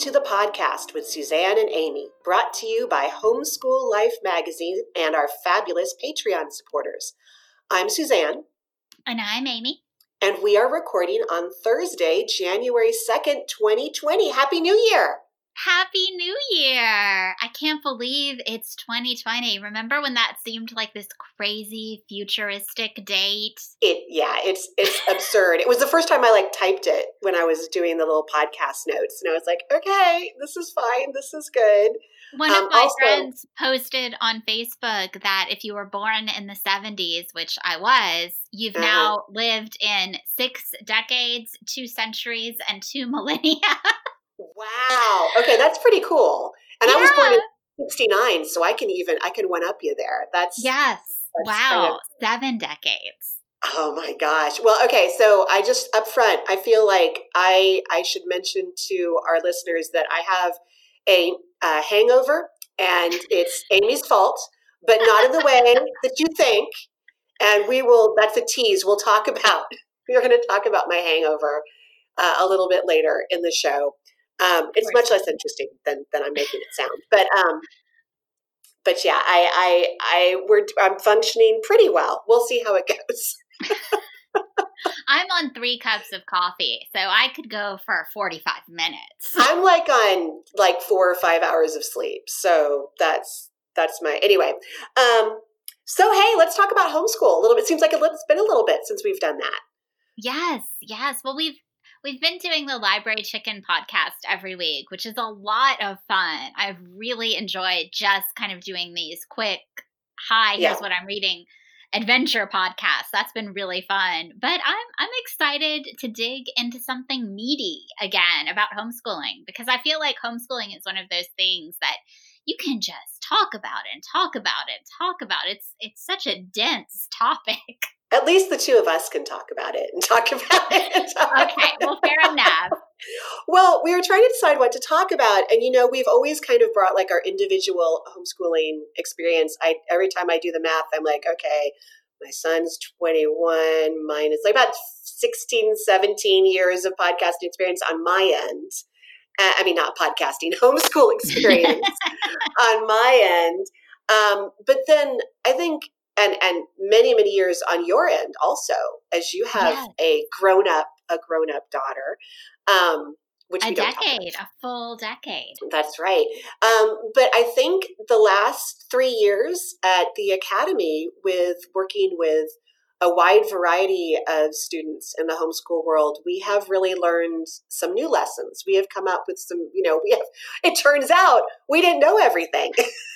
to the podcast with Suzanne and Amy, brought to you by Homeschool Life magazine and our fabulous Patreon supporters. I'm Suzanne. And I'm Amy. And we are recording on Thursday, January 2nd, 2020. Happy New Year! Happy New Year! I can't believe it's 2020. Remember when that seemed like this crazy futuristic date? It yeah, it's it's absurd. It was the first time I like typed it when I was doing the little podcast notes, and I was like, okay, this is fine, this is good. One um, of my also, friends posted on Facebook that if you were born in the 70s, which I was, you've uh-huh. now lived in six decades, two centuries, and two millennia. Wow. Okay, that's pretty cool. And yeah. I was born in 69, so I can even I can one up you there. That's Yes. That's wow. Kind of, Seven decades. Oh my gosh. Well, okay, so I just up front, I feel like I I should mention to our listeners that I have a, a hangover and it's Amy's fault, but not in the way that you think. And we will that's a tease. We'll talk about we're going to talk about my hangover uh, a little bit later in the show. Um, it's much less interesting than than I'm making it sound, but um, but yeah, I I I we're I'm functioning pretty well. We'll see how it goes. I'm on three cups of coffee, so I could go for 45 minutes. I'm like on like four or five hours of sleep, so that's that's my anyway. Um, so hey, let's talk about homeschool a little bit. Seems like it's been a little bit since we've done that. Yes, yes. Well, we've We've been doing the Library Chicken podcast every week, which is a lot of fun. I've really enjoyed just kind of doing these quick, hi, here's yeah. what I'm reading adventure podcasts. That's been really fun. But I'm I'm excited to dig into something meaty again about homeschooling because I feel like homeschooling is one of those things that you can just talk about and talk about and talk about. It's it's such a dense topic. At least the two of us can talk about it and talk about it. okay, well, fair enough. well, we were trying to decide what to talk about, and you know, we've always kind of brought like our individual homeschooling experience. I every time I do the math, I'm like, okay, my son's 21, mine is like about 16, 17 years of podcasting experience on my end. Uh, I mean, not podcasting, homeschool experience on my end. Um, but then I think and and many many years on your end also as you have yes. a grown up a grown up daughter um which a decade a full decade that's right um but i think the last three years at the academy with working with a wide variety of students in the homeschool world, we have really learned some new lessons. We have come up with some, you know, we have, it turns out we didn't know everything.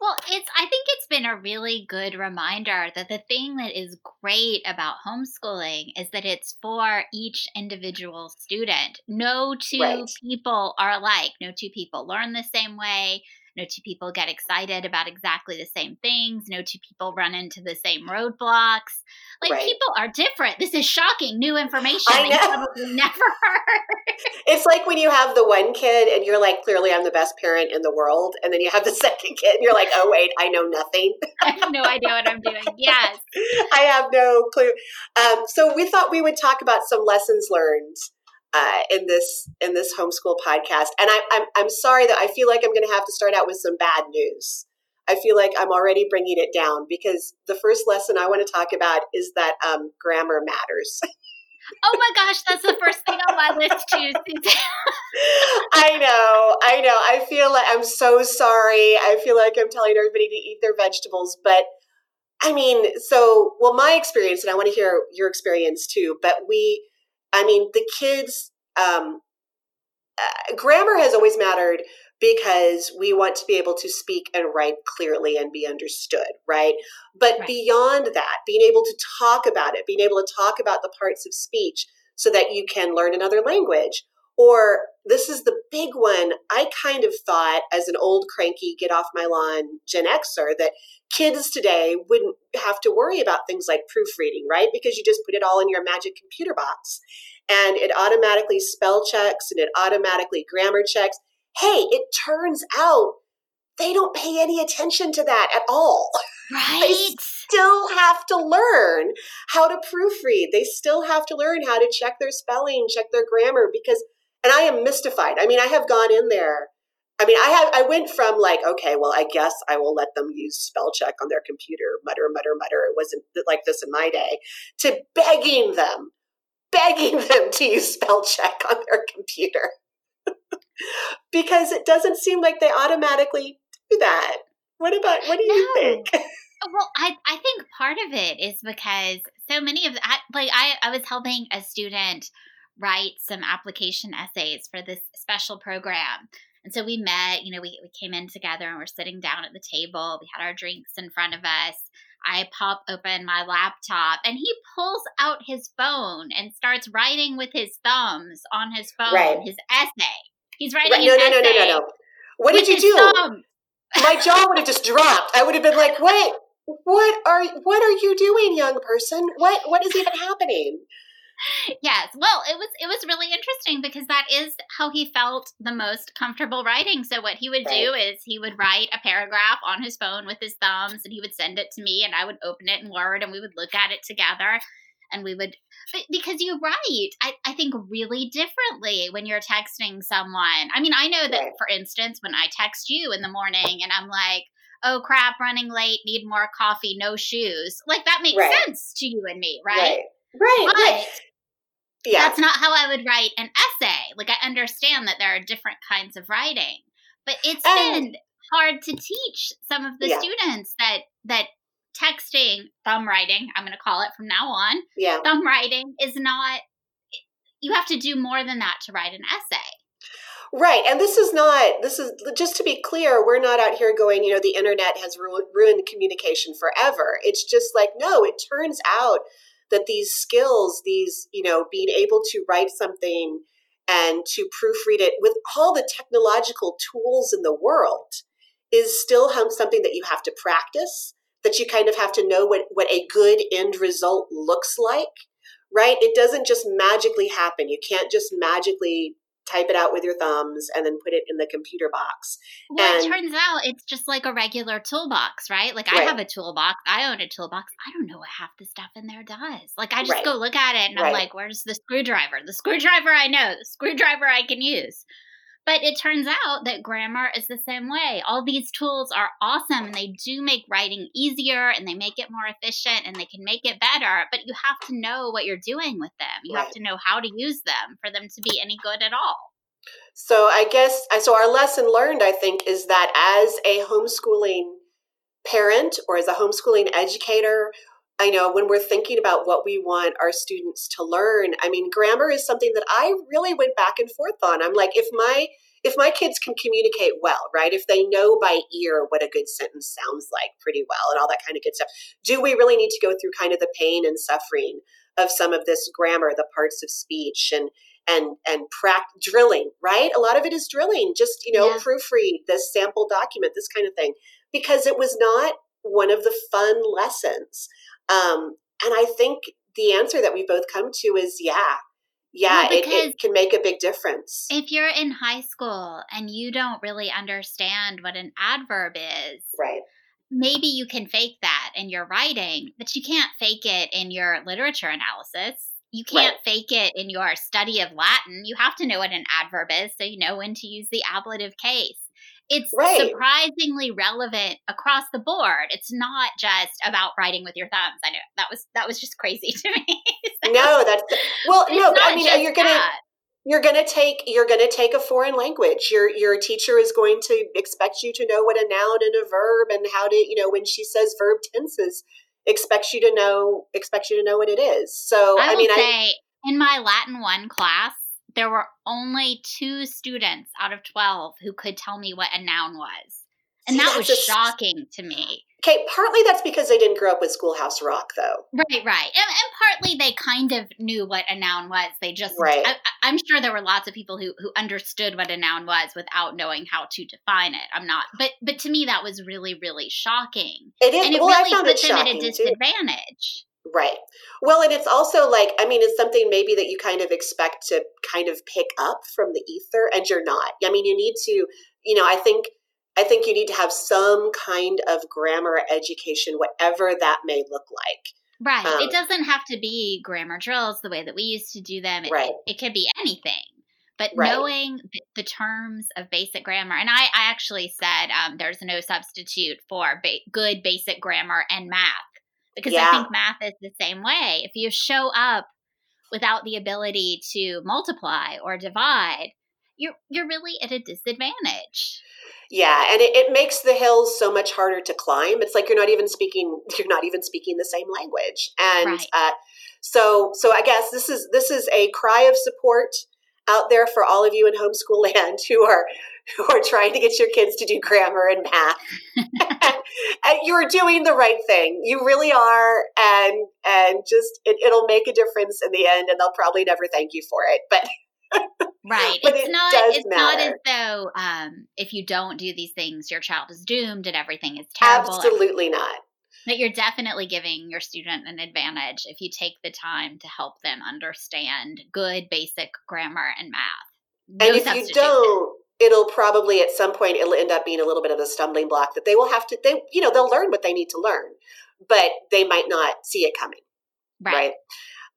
Well, it's I think it's been a really good reminder that the thing that is great about homeschooling is that it's for each individual student. No two right. people are alike. No two people learn the same way. No two people get excited about exactly the same things. No two people run into the same roadblocks. Like right. people are different. This is shocking new information I know. probably never heard. It's like when you have the one kid and you're like, clearly I'm the best parent in the world. And then you have the second kid and you're like, oh, wait, I know nothing. I have no idea what I'm doing. Yes. I have no clue. Um, so we thought we would talk about some lessons learned uh, in this in this homeschool podcast. And I, I'm I'm sorry that I feel like I'm going to have to start out with some bad news. I feel like I'm already bringing it down because the first lesson I want to talk about is that um, grammar matters. oh my gosh, that's the first thing on my list too. I know, I know. I feel like I'm so sorry. I feel like I'm telling everybody to eat their vegetables, but I mean, so well, my experience, and I want to hear your experience too. But we I mean, the kids, um, uh, grammar has always mattered because we want to be able to speak and write clearly and be understood, right? But right. beyond that, being able to talk about it, being able to talk about the parts of speech so that you can learn another language. Or this is the big one. I kind of thought, as an old cranky, get off my lawn Gen Xer, that kids today wouldn't have to worry about things like proofreading, right? Because you just put it all in your magic computer box and it automatically spell checks and it automatically grammar checks. Hey, it turns out they don't pay any attention to that at all. Right. they still have to learn how to proofread. They still have to learn how to check their spelling, check their grammar because and I am mystified. I mean, I have gone in there. I mean, I have I went from like, okay, well, I guess I will let them use spell check on their computer, mutter, mutter, mutter. It wasn't like this in my day, to begging them, begging them to use spell check on their computer. because it doesn't seem like they automatically do that. What about what do you no. think? Well, I, I think part of it is because so many of I, like I, I was helping a student write some application essays for this special program. And so we met, you know, we, we came in together and we're sitting down at the table. We had our drinks in front of us. I pop open my laptop and he pulls out his phone and starts writing with his thumbs on his phone right. his essay. He's writing right. no, no, no, no, no, no. What did you do? Thumb. My jaw would have just dropped. I would have been like, "Wait, what are what are you doing, young person? What what is even happening?" yes. Well it was it was really interesting because that is how he felt the most comfortable writing. So what he would right. do is he would write a paragraph on his phone with his thumbs and he would send it to me and i would open it in word and we would look at it together and we would because you write I, I think really differently when you're texting someone. I mean i know that for instance when i text you in the morning and i'm like oh crap running late need more coffee no shoes. Like that makes right. sense to you and me right? Right, right. but yeah. that's not how i would write an essay like i understand that there are different kinds of writing but it's and, been hard to teach some of the yeah. students that that texting, thumb writing, I'm going to call it from now on. Yeah. Thumb writing is not, you have to do more than that to write an essay. Right. And this is not, this is just to be clear, we're not out here going, you know, the internet has ru- ruined communication forever. It's just like, no, it turns out that these skills, these, you know, being able to write something and to proofread it with all the technological tools in the world is still something that you have to practice that you kind of have to know what, what a good end result looks like, right? It doesn't just magically happen. You can't just magically type it out with your thumbs and then put it in the computer box. Well, and, it turns out it's just like a regular toolbox, right? Like I have a toolbox. I own a toolbox. I don't know what half the stuff in there does. Like I just right. go look at it and right. I'm like, where's the screwdriver? The screwdriver I know, the screwdriver I can use. But it turns out that grammar is the same way. All these tools are awesome and they do make writing easier and they make it more efficient and they can make it better, but you have to know what you're doing with them. You right. have to know how to use them for them to be any good at all. So I guess uh, so our lesson learned I think is that as a homeschooling parent or as a homeschooling educator, I know when we're thinking about what we want our students to learn, I mean, grammar is something that I really went back and forth on. I'm like, if my if my kids can communicate well, right? If they know by ear what a good sentence sounds like pretty well and all that kind of good stuff, do we really need to go through kind of the pain and suffering of some of this grammar, the parts of speech and and and pract drilling, right? A lot of it is drilling, just you know, yeah. proofread this sample document, this kind of thing, because it was not one of the fun lessons. Um, and I think the answer that we both come to is yeah. Yeah, well, it, it can make a big difference. If you're in high school and you don't really understand what an adverb is, right? Maybe you can fake that in your writing, but you can't fake it in your literature analysis. You can't right. fake it in your study of Latin. You have to know what an adverb is so you know when to use the ablative case it's right. surprisingly relevant across the board. It's not just about writing with your thumbs. I know that was that was just crazy to me. so, no, that's well, no, I mean you're gonna that. you're gonna take you're gonna take a foreign language. Your your teacher is going to expect you to know what a noun and a verb and how to you know when she says verb tenses expects you to know expects you to know what it is. So I, I mean, say I, in my Latin one class, there were only two students out of 12 who could tell me what a noun was. And See, that was just, shocking to me. Okay, partly that's because they didn't grow up with Schoolhouse Rock, though. Right, right. And, and partly they kind of knew what a noun was. They just, right. I, am sure there were lots of people who, who understood what a noun was without knowing how to define it. I'm not, but but to me, that was really, really shocking. It is. And it well, really put them at a disadvantage. Too. Right. Well, and it's also like, I mean, it's something maybe that you kind of expect to kind of pick up from the ether, and you're not. I mean, you need to, you know, I think. I think you need to have some kind of grammar education, whatever that may look like. Right. Um, it doesn't have to be grammar drills the way that we used to do them. It, right. It, could be anything. But right. knowing the terms of basic grammar, and I, I actually said um, there's no substitute for ba- good basic grammar and math because yeah. I think math is the same way. If you show up without the ability to multiply or divide, you're you're really at a disadvantage. Yeah, and it, it, makes the hills so much harder to climb. It's like you're not even speaking you're not even speaking the same language. And right. uh, so so I guess this is this is a cry of support out there for all of you in homeschool land who are who are trying to get your kids to do grammar and math. and you're doing the right thing. You really are, and and just it, it'll make a difference in the end, and they'll probably never thank you for it, but. right it's it not it's matter. not as though um, if you don't do these things your child is doomed and everything is terrible absolutely not but you're definitely giving your student an advantage if you take the time to help them understand good basic grammar and math no and if you don't it'll probably at some point it'll end up being a little bit of a stumbling block that they will have to they you know they'll learn what they need to learn but they might not see it coming right,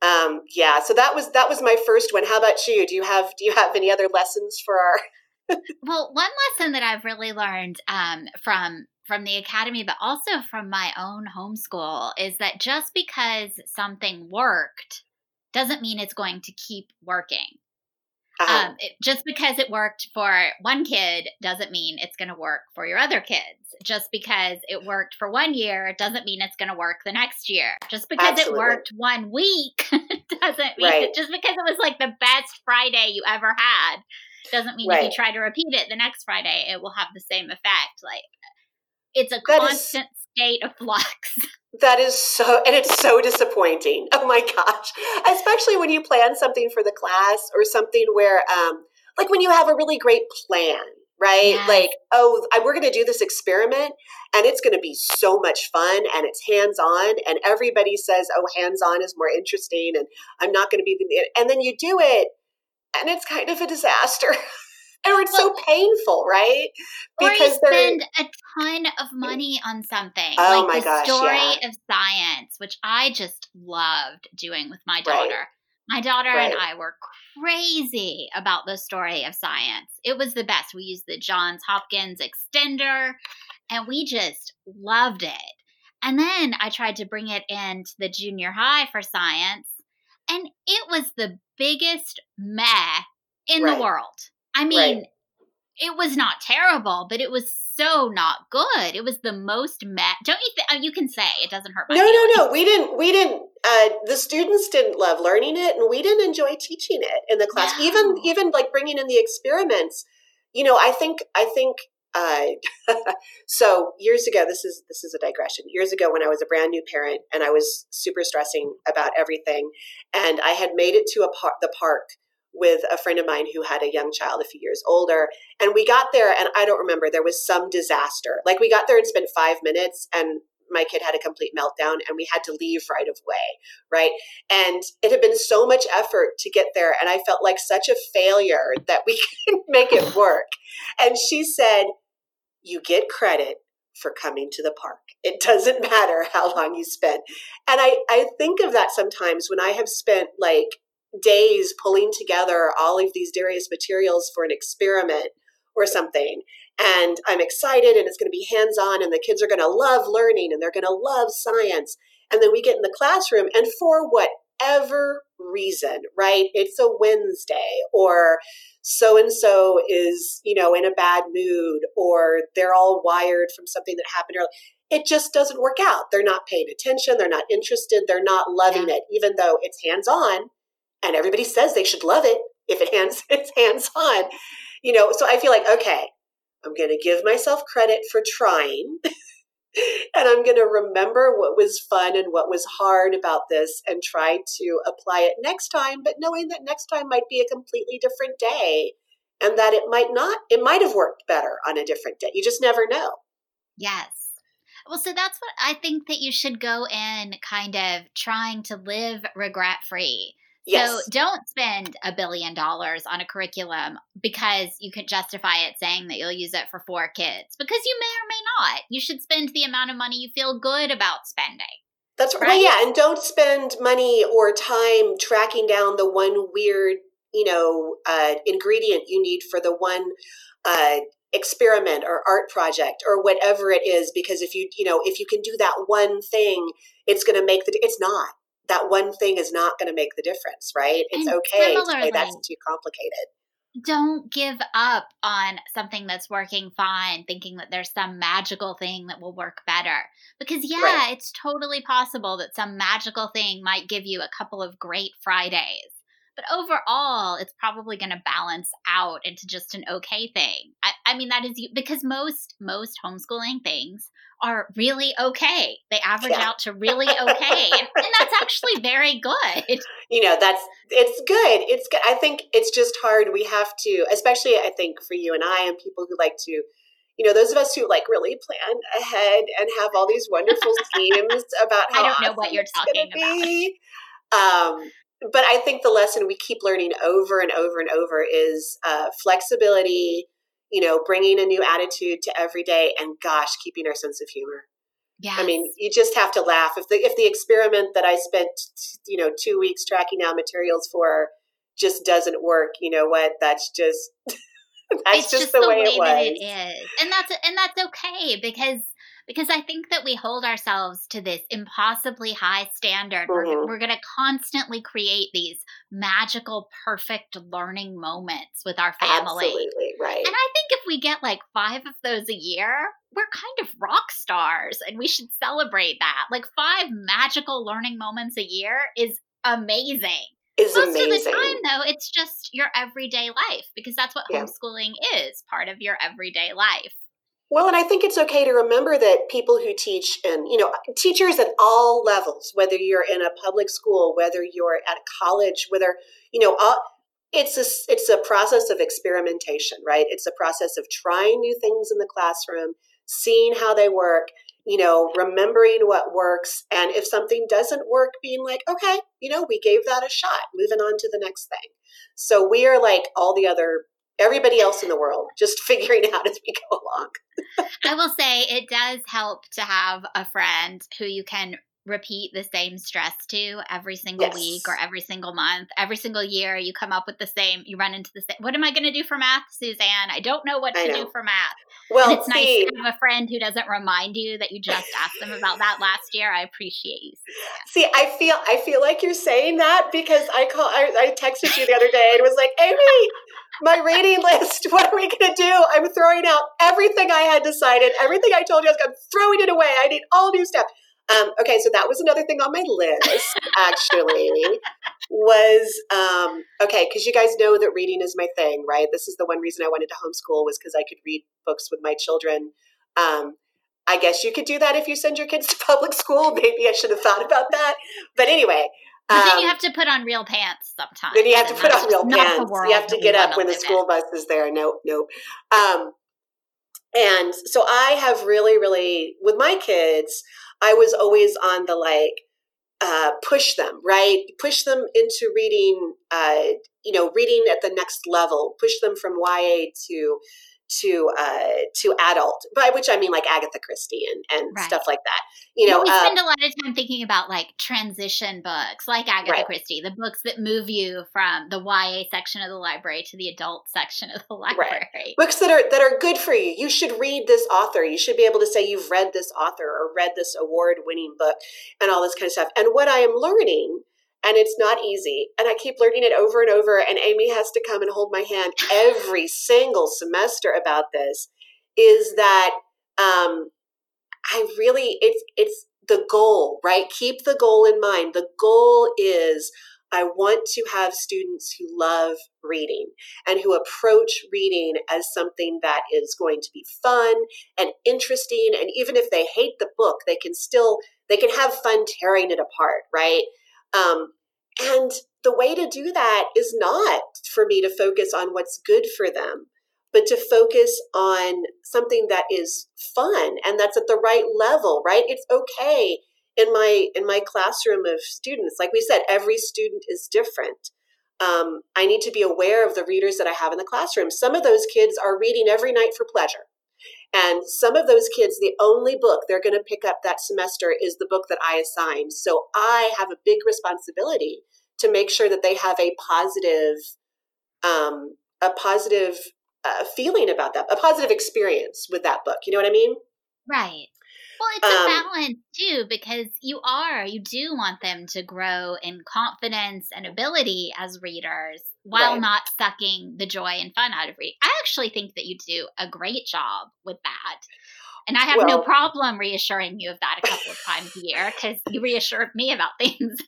right? Um, yeah so that was that was my first one. How about you? Do you have do you have any other lessons for our well one lesson that i've really learned um, from from the academy but also from my own homeschool is that just because something worked doesn't mean it's going to keep working uh-huh. Um, it, just because it worked for one kid doesn't mean it's going to work for your other kids. Just because it worked for one year doesn't mean it's going to work the next year. Just because Absolutely. it worked one week doesn't mean right. just because it was like the best Friday you ever had doesn't mean right. if you try to repeat it the next Friday it will have the same effect. Like it's a that constant is, state of flux. That is so, and it's so disappointing. Oh my gosh. Especially when you plan something for the class or something where, um, like when you have a really great plan, right? Yes. Like, oh, we're going to do this experiment and it's going to be so much fun and it's hands on. And everybody says, oh, hands on is more interesting and I'm not going to be the, and then you do it and it's kind of a disaster. or it's well, so painful, right? Because or you spend a ton of money on something. Oh like my the gosh! Story yeah. of science, which I just loved doing with my daughter. Right. My daughter right. and I were crazy about the story of science. It was the best. We used the Johns Hopkins extender, and we just loved it. And then I tried to bring it into the junior high for science, and it was the biggest meh in right. the world. I mean, right. it was not terrible, but it was so not good. It was the most met. Don't you think? Oh, you can say it doesn't hurt. My No, feelings. no, no. We didn't. We didn't. Uh, the students didn't love learning it, and we didn't enjoy teaching it in the class. No. Even, even like bringing in the experiments. You know, I think. I think. Uh, so years ago, this is this is a digression. Years ago, when I was a brand new parent and I was super stressing about everything, and I had made it to a par- the park with a friend of mine who had a young child a few years older. And we got there, and I don't remember, there was some disaster. Like we got there and spent five minutes, and my kid had a complete meltdown and we had to leave right away right and it had been so much effort to get there and i felt like such a failure that we couldn't make it work and she said you get credit for coming to the park it doesn't matter how long you spent and i i think of that sometimes when i have spent like days pulling together all of these various materials for an experiment or something. And I'm excited, and it's going to be hands on, and the kids are going to love learning and they're going to love science. And then we get in the classroom, and for whatever reason, right? It's a Wednesday, or so and so is, you know, in a bad mood, or they're all wired from something that happened earlier it just doesn't work out. They're not paying attention. They're not interested. They're not loving yeah. it, even though it's hands on and everybody says they should love it if it hands it's hands on you know so i feel like okay i'm going to give myself credit for trying and i'm going to remember what was fun and what was hard about this and try to apply it next time but knowing that next time might be a completely different day and that it might not it might have worked better on a different day. You just never know. Yes. Well, so that's what I think that you should go in kind of trying to live regret free. Yes. So don't spend a billion dollars on a curriculum because you can justify it saying that you'll use it for four kids because you may or may not. You should spend the amount of money you feel good about spending. That's right. Well, yeah, and don't spend money or time tracking down the one weird you know uh, ingredient you need for the one uh, experiment or art project or whatever it is because if you you know if you can do that one thing it's going to make the it's not that one thing is not going to make the difference right? It's And okay to say that's too complicated. Don't give up on something that's working fine thinking that there's some magical thing that will work better. Because yeah Right. it's totally possible that some magical thing might give you a couple of great fridays but overall it's probably going to balance out into just an okay thing I, I mean that is because most most homeschooling things are really okay they average Yeah. out to really okay and, and that's actually very good you know that's it's good it's good i think it's just hard we have to especially i think for you and i and people who like to you know those of us who like really plan ahead and have all these wonderful schemes about I how don't know what awesome you're talking about. be. um but i think the lesson we keep learning over and over and over is uh, flexibility you know bringing a new attitude to every day and gosh keeping our sense of humor yeah I mean, you just have to laugh. If the if the experiment that I spent, you know, two weeks tracking down materials for just doesn't work, you know what? That's just that's it's just, the, way, it was. that it is and that's and that's okay because because i think that we hold ourselves to this impossibly high standard we're, Mhm. we're going to constantly create these magical perfect learning moments with our family Absolutely right. and i think if we get like five of those a year we're kind of rock stars and we should celebrate that like five magical learning moments a year is amazing Is most amazing. of the time though it's just your everyday life because that's what Yeah. homeschooling is part of your everyday life Well, and I think it's okay to remember that people who teach and, you know, teachers at all levels, whether you're in a public school, whether you're at college, whether, you know, all, it's a, it's a process of experimentation, right? It's a process of trying new things in the classroom, seeing how they work, you know, remembering what works. And if something doesn't work, being like, okay, you know, we gave that a shot, moving on to the next thing. So we are like all the other, everybody else in the world, just figuring out as we go along. i will say it does help to have a friend who you can repeat the same stress to every single Yes. week or every single month every single year you come up with the same you run into the same what am i going to do for math suzanne i don't know what I to know. do for math Well, and it's nice to have a friend who doesn't remind you that you just asked them about that last year i appreciate you Suzanne. see, I feel I feel like you're saying that because I call I, I texted you the other day and was like, Amy, my reading list. What are we gonna do? I'm throwing out everything I had decided, everything I told you I was. I'm throwing it away. I need all new stuff. Um, okay, so that was another thing on my list. Actually, was um, okay because you guys know that reading is my thing, right? This is the one reason I wanted to homeschool was because I could read books with my children. Um, I guess you could do that if you send your kids to public school. Maybe I should have thought about that. But anyway, but then you um, have to put on real pants sometimes then you have to put on real just not the pants. You have to get up when the in. school bus is there. Nope, nope. Um, and so I have really, really, with my kids, I was always on the like, uh, push them, right? Push them into reading, uh, you know, reading at the next level, push them from YA to, to, uh, to adult, by which I mean like Agatha Christie and, and Right. stuff like that. You know, we uh, spend a lot of time thinking about like transition books, like Agatha Right. Christie, the books that move you from the YA section of the library to the adult section of the library. books that are that are good for you you should read this author you should be able to say you've read this author or read this award winning book and all this kind of stuff and what i am learning and it's not easy. And i keep learning it over and over and amy has to come and hold my hand every single semester about this is that um i really it's it's the goal right? Keep the goal in mind. The goal is i want to have students who love reading and who approach reading as something that is going to be fun and interesting. And even if they hate the book they can still they can have fun tearing it apart right um, and the way to do that is not for me to focus on what's good for them but to focus on something that is fun and that's at the right level right it's okay in my in my classroom of students like we said every student is different um, I need to be aware of the readers that I have in the classroom. Some of those kids are reading every night for pleasure. And some of those kids, the only book they're going to pick up that semester is the book that I assigned. So I have a big responsibility to make sure that they have a positive um, a positive uh, feeling about that, a positive experience with that book. You know what I mean? Right. Well, it's um, a balance too, because you are, you do want them to grow in confidence and ability as readers while right. not sucking the joy and fun out of reading. I actually think that you do a great job with that. And I have well, no problem reassuring you of that a couple of times a year because you reassured me about things. Like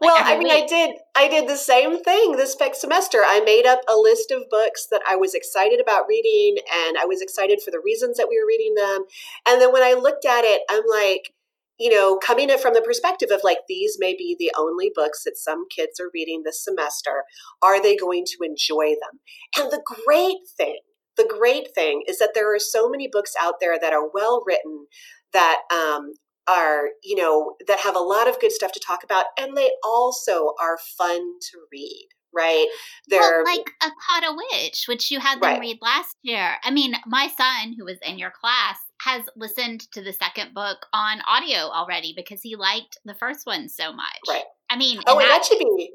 well, I mean, week. I did. I did the same thing this next semester. I made up a list of books that I was excited about reading, and I was excited for the reasons that we were reading them. And then when I looked at it, I'm like, you know, coming it from the perspective of like these may be the only books that some kids are reading this semester. Are they going to enjoy them? And the great thing the great thing is that there are so many books out there that are well written that um, are you know that have a lot of good stuff to talk about and they also are fun to read right? They're well, like a caught a witch which you had them right. read last year. I mean my son who was in your class has listened to the second book on audio already because he liked the first one so much. Right. I mean oh and that, that should be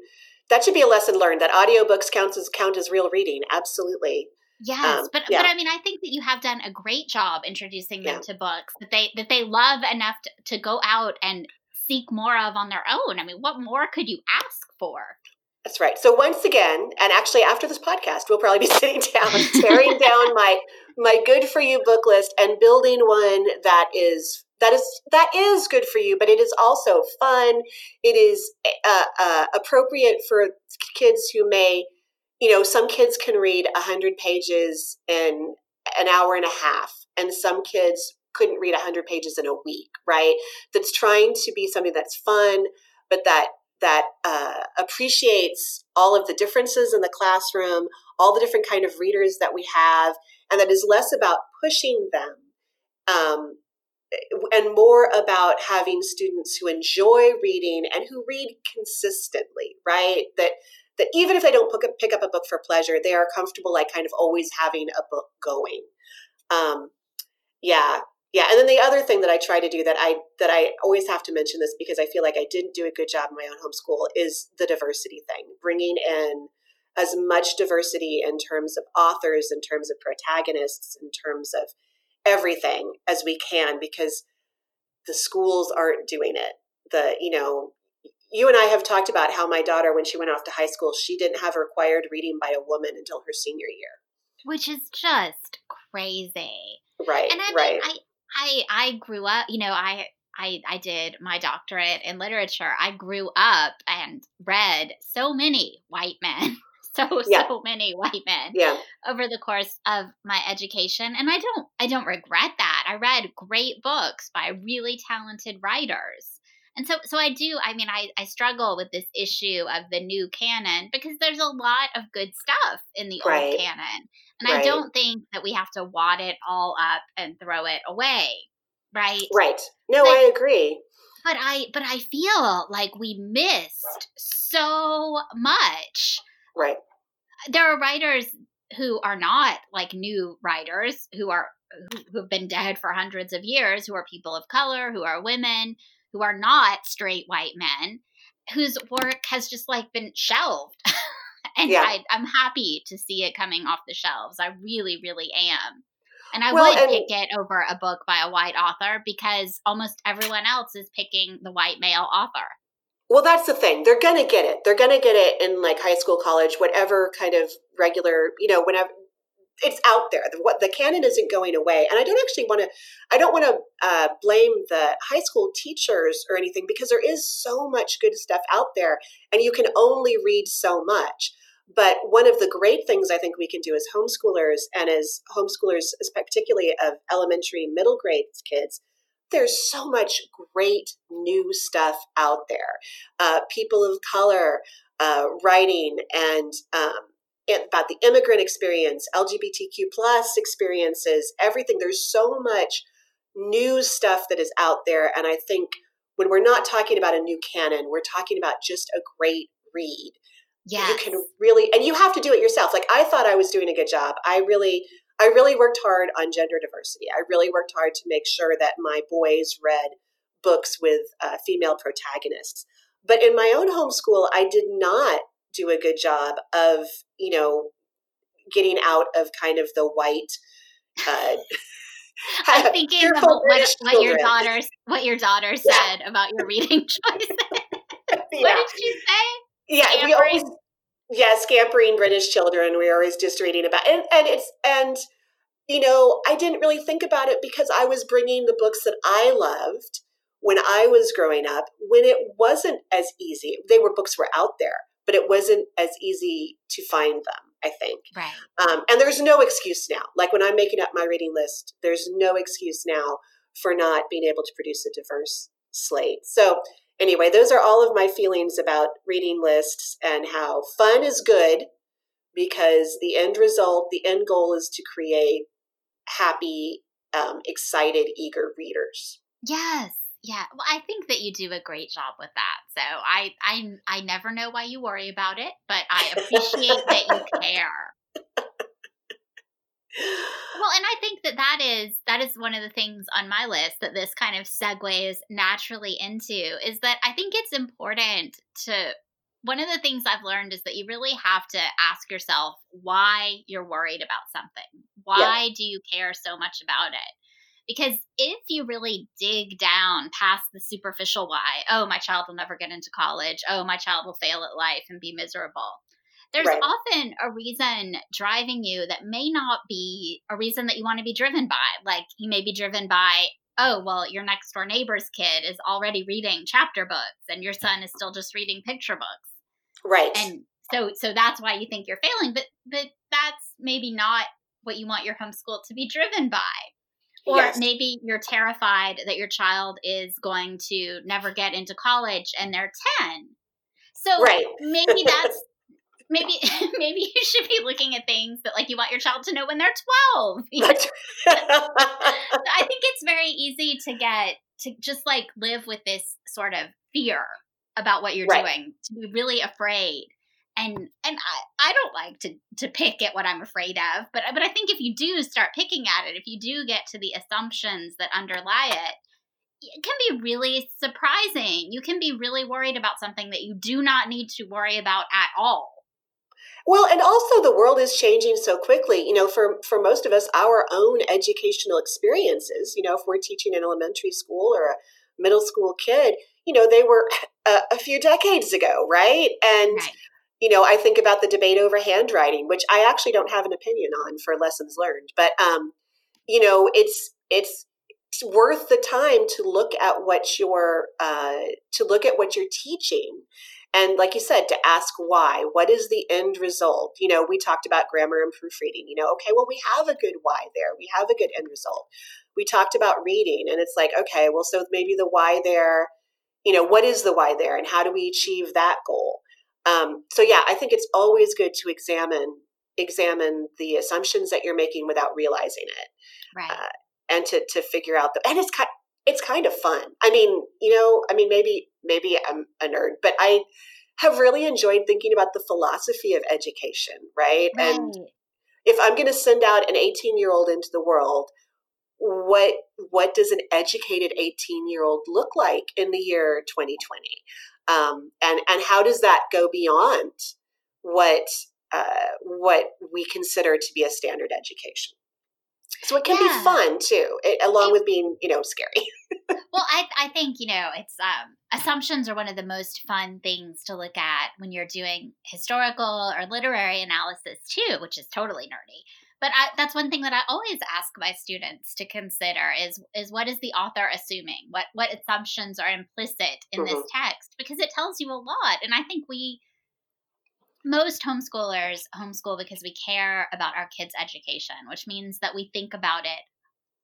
that should be a lesson learned that audiobooks counts as count as real reading absolutely Yes, um, but yeah. but I mean, I think that you have done a great job introducing them yeah. to books that they that they love enough to, to go out and seek more of on their own. I mean, what more could you ask for? That's right. So once again, and actually after this podcast, we'll probably be sitting down, tearing down my my good for you book list and building one that is that is that is good for you, but it is also fun. It is uh, uh, appropriate for kids who may you know, some kids can read 100 pages in an hour and a half, and some kids couldn't read 100 pages in a week, right? That's trying to be something that's fun, but that that uh, appreciates all of the differences in the classroom, all the different kind of readers that we have, and that is less about pushing them um, and more about having students who enjoy reading and who read consistently, right? That that even if they don't pick up, pick up a book for pleasure, they are comfortable, like kind of always having a book going. Um, yeah, yeah. And then the other thing that I try to do that I that I always have to mention this because I feel like I didn't do a good job in my own homeschool is the diversity thing, bringing in as much diversity in terms of authors, in terms of protagonists, in terms of everything as we can because the schools aren't doing it. The you know you and I have talked about how my daughter, when she went off to high school, she didn't have required reading by a woman until her senior year, which is just crazy. Right. And I right. Mean, I, I I grew up. You know, I I I did my doctorate in literature. I grew up and read so many white men. So yeah. so many white men yeah. over the course of my education and I don't I don't regret that. I read great books by really talented writers and so so i do i mean i i struggle with this issue of the new canon because there's a lot of good stuff in the right. old canon and right. i don't think that we have to wad it all up and throw it away right? Right. No but, i agree. but i but i feel like we missed so much. Right. There are writers who are not like new writers who are who have been dead for hundreds of years who are people of color who are women who are not straight white men whose work has just like been shelved. and yeah. I, am happy to see it coming off the shelves. I really, really am. And I well, would and, pick it over a book by a white author because almost everyone else is picking the white male author. Well, that's the thing. They're going to get it. They're going to get it in like high school, college, whatever kind of regular, you know, whenever it's out there. The, what the canon isn't going away, and I don't actually want to. I don't want to uh, blame the high school teachers or anything because there is so much good stuff out there, and you can only read so much. But one of the great things I think we can do as homeschoolers and as homeschoolers, particularly of elementary, middle grade kids, there's so much great new stuff out there. Uh, people of color uh, writing and um, about the immigrant experience, LGBTQ plus experiences, everything. There's so much new stuff that is out there. And I think when we're not talking about a new canon, we're talking about just a great read. Yeah. You can really and you have to do it yourself. Like I thought I was doing a good job. I really I really worked hard on gender diversity. I really worked hard to make sure that my boys read books with uh, female protagonists. But in my own homeschool, I did not do a good job of, you know, getting out of kind of the white. Uh, I'm thinking of what, what your daughter what your daughter said yeah. about your reading choices. yeah. What did she say? Yeah, Scampering? we always yeah, scampering British children. We're always just reading about and and it's and you know I didn't really think about it because I was bringing the books that I loved when I was growing up when it wasn't as easy. They were books were out there, but it wasn't as easy to find them. I think. Right. Um, and there's no excuse now. Like when I'm making up my reading list, there's no excuse now for not being able to produce a diverse slate. So, anyway, those are all of my feelings about reading lists and how fun is good because the end result, the end goal is to create happy, um, excited, eager readers. Yes. Yeah, well, I think that you do a great job with that. So I, I, I never know why you worry about it, but I appreciate that you care. Well, and I think that that is that is one of the things on my list that this kind of segues naturally into is that I think it's important to one of the things I've learned is that you really have to ask yourself why you're worried about something. Why yeah. do you care so much about it? Because if you really dig down past the superficial why, oh, my child will never get into college, oh, my child will fail at life and be miserable, there's right. often a reason driving you that may not be a reason that you want to be driven by. Like you may be driven by, oh, well, your next door neighbor's kid is already reading chapter books and your son is still just reading picture books. Right. And so so that's why you think you're failing, but but that's maybe not what you want your homeschool to be driven by. Or yes. maybe you're terrified that your child is going to never get into college and they're 10. So right. maybe that's maybe maybe you should be looking at things that like you want your child to know when they're 12. I think it's very easy to get to just like live with this sort of fear about what you're right. doing, to be really afraid and and I, I don't like to to pick at what I'm afraid of, but but I think if you do start picking at it, if you do get to the assumptions that underlie it, it can be really surprising. You can be really worried about something that you do not need to worry about at all. Well, and also the world is changing so quickly. You know, for for most of us, our own educational experiences. You know, if we're teaching in elementary school or a middle school kid, you know, they were a, a few decades ago, right? And right you know, I think about the debate over handwriting, which I actually don't have an opinion on for lessons learned, but um, you know, it's it's worth the time to look at what you're uh, to look at what you're teaching and like you said to ask why. What is the end result? You know we talked about grammar and proofreading you know okay well we have a good why there. We have a good end result. We talked about reading and it's like okay well so maybe the why there you know what is the why there and how do we achieve that goal um, so yeah, I think it's always good to examine examine the assumptions that you're making without realizing it, right? Uh, and to to figure out the and it's kind it's kind of fun. I mean, you know, I mean, maybe maybe I'm a nerd, but I have really enjoyed thinking about the philosophy of education, right? right. And if I'm going to send out an 18 year old into the world, what what does an educated 18 year old look like in the year 2020? Um, and and how does that go beyond what uh, what we consider to be a standard education? So it can yeah. be fun too, it, along with being you know scary. well, I I think you know it's um, assumptions are one of the most fun things to look at when you're doing historical or literary analysis too, which is totally nerdy. But I, that's one thing that I always ask my students to consider is is what is the author assuming? What what assumptions are implicit in mm-hmm. this text? Because it tells you a lot. And I think we most homeschoolers homeschool because we care about our kids' education, which means that we think about it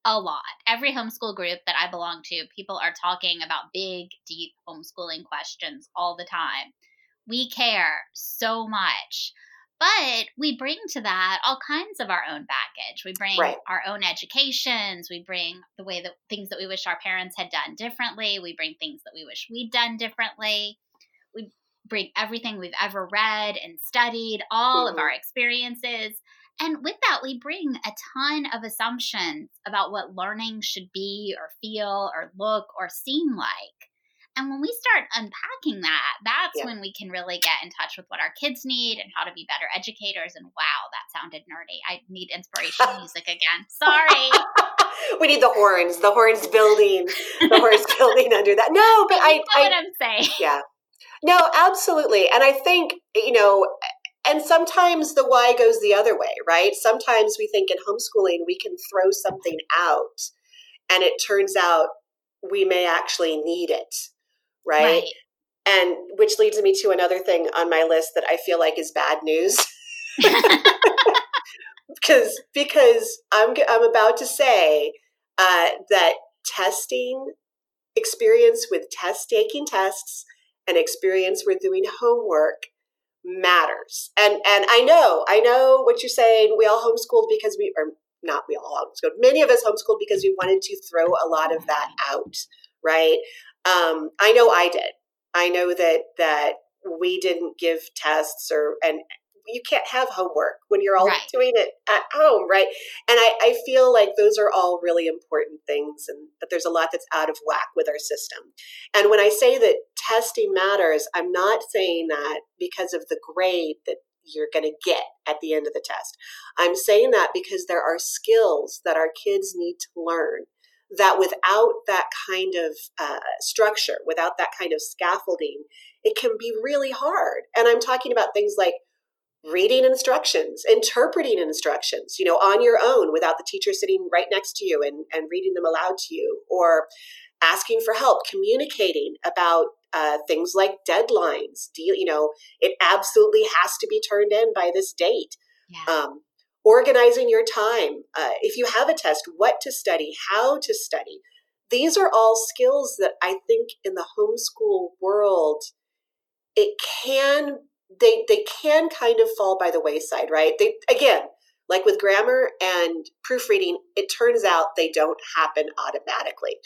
a lot. Every homeschool group that I belong to, people are talking about big, deep homeschooling questions all the time. We care so much. But we bring to that all kinds of our own baggage. We bring right. our own educations. We bring the way that things that we wish our parents had done differently. We bring things that we wish we'd done differently. We bring everything we've ever read and studied, all mm-hmm. of our experiences. And with that, we bring a ton of assumptions about what learning should be or feel or look or seem like. And when we start unpacking that, that's Yeah. when we can really get in touch with what our kids need and how to be better educators. And wow, that sounded nerdy. I need inspirational music again. Sorry. we need the horns, the horns building, the horns building under that. No, but I, know I what I'm saying. yeah. No, absolutely. And I think, you know, and sometimes the why goes the other way, right? Sometimes we think in homeschooling we can throw something out and it turns out we may actually need it, right? And which leads me to another thing on my list that I feel like is bad news. because because I'm I'm about to say uh, that testing experience with test taking tests and experience with doing homework matters. And and I know I know what you're saying. We all homeschooled because we or not we all homeschooled. Many of us homeschooled because we wanted to throw a lot of that out, right? Um, I know I did. I know that that we didn't give tests or and you can't have homework when you're all Right. doing it at home, right? And I, I feel like those are all really important things and that there's a lot that's out of whack with our system. And when I say that testing matters, I'm not saying that because of the grade that you're going to get at the end of the test. I'm saying that because there are skills that our kids need to learn that without that kind of uh, structure, without that kind of scaffolding, it can be really hard. And I'm talking about things like reading instructions, interpreting instructions, you know, on your own without the teacher sitting right next to you and, and reading them aloud to you, or asking for help, communicating about uh, things like deadlines. Deal, you know, it absolutely has to be turned in by this date. Yeah. Um, organizing your time. Uh, if you have a test, what to study, how to study. These are all skills that I think in the homeschool world, it can they they can kind of fall by the wayside, right? They again, like with grammar and proofreading, it turns out they don't happen automatically.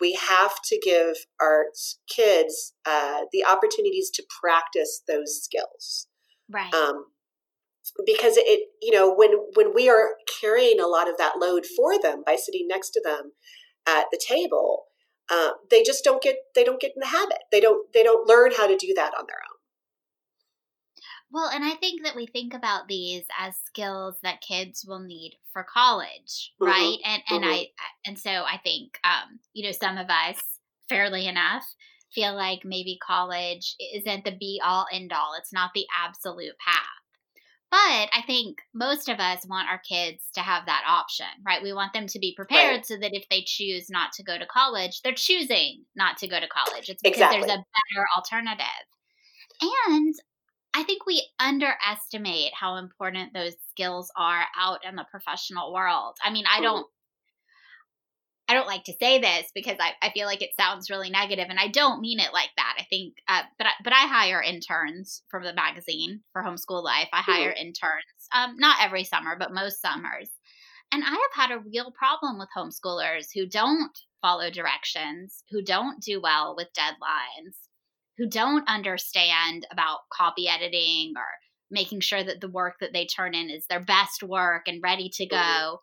We have to give our kids uh, the opportunities to practice those skills right. um, because it you know when when we are carrying a lot of that load for them by sitting next to them at the table uh, they just don't get they don't get in the habit they don't they don't learn how to do that on their own Well, and I think that we think about these as skills that kids will need for college, Mhm, right? And and mhm. I and so I think um, you know, some of us fairly enough feel like maybe college isn't the be all end all. It's not the absolute path. But I think most of us want our kids to have that option, right? We want them to be prepared Right. so that if they choose not to go to college, they're choosing not to go to college. It's because there's a better alternative. And I think we underestimate how important those skills are out in the professional world. I mean, I don't I don't like to say this because I, I feel like it sounds really negative and I don't mean it like that. I think uh, but I, but I hire interns from the magazine for homeschool life. I hire interns. Um not every summer, but most summers. And I have had a real problem with homeschoolers who don't follow directions, who don't do well with deadlines, who don't understand about copy editing or making sure that the work that they turn in is their best work and ready to go.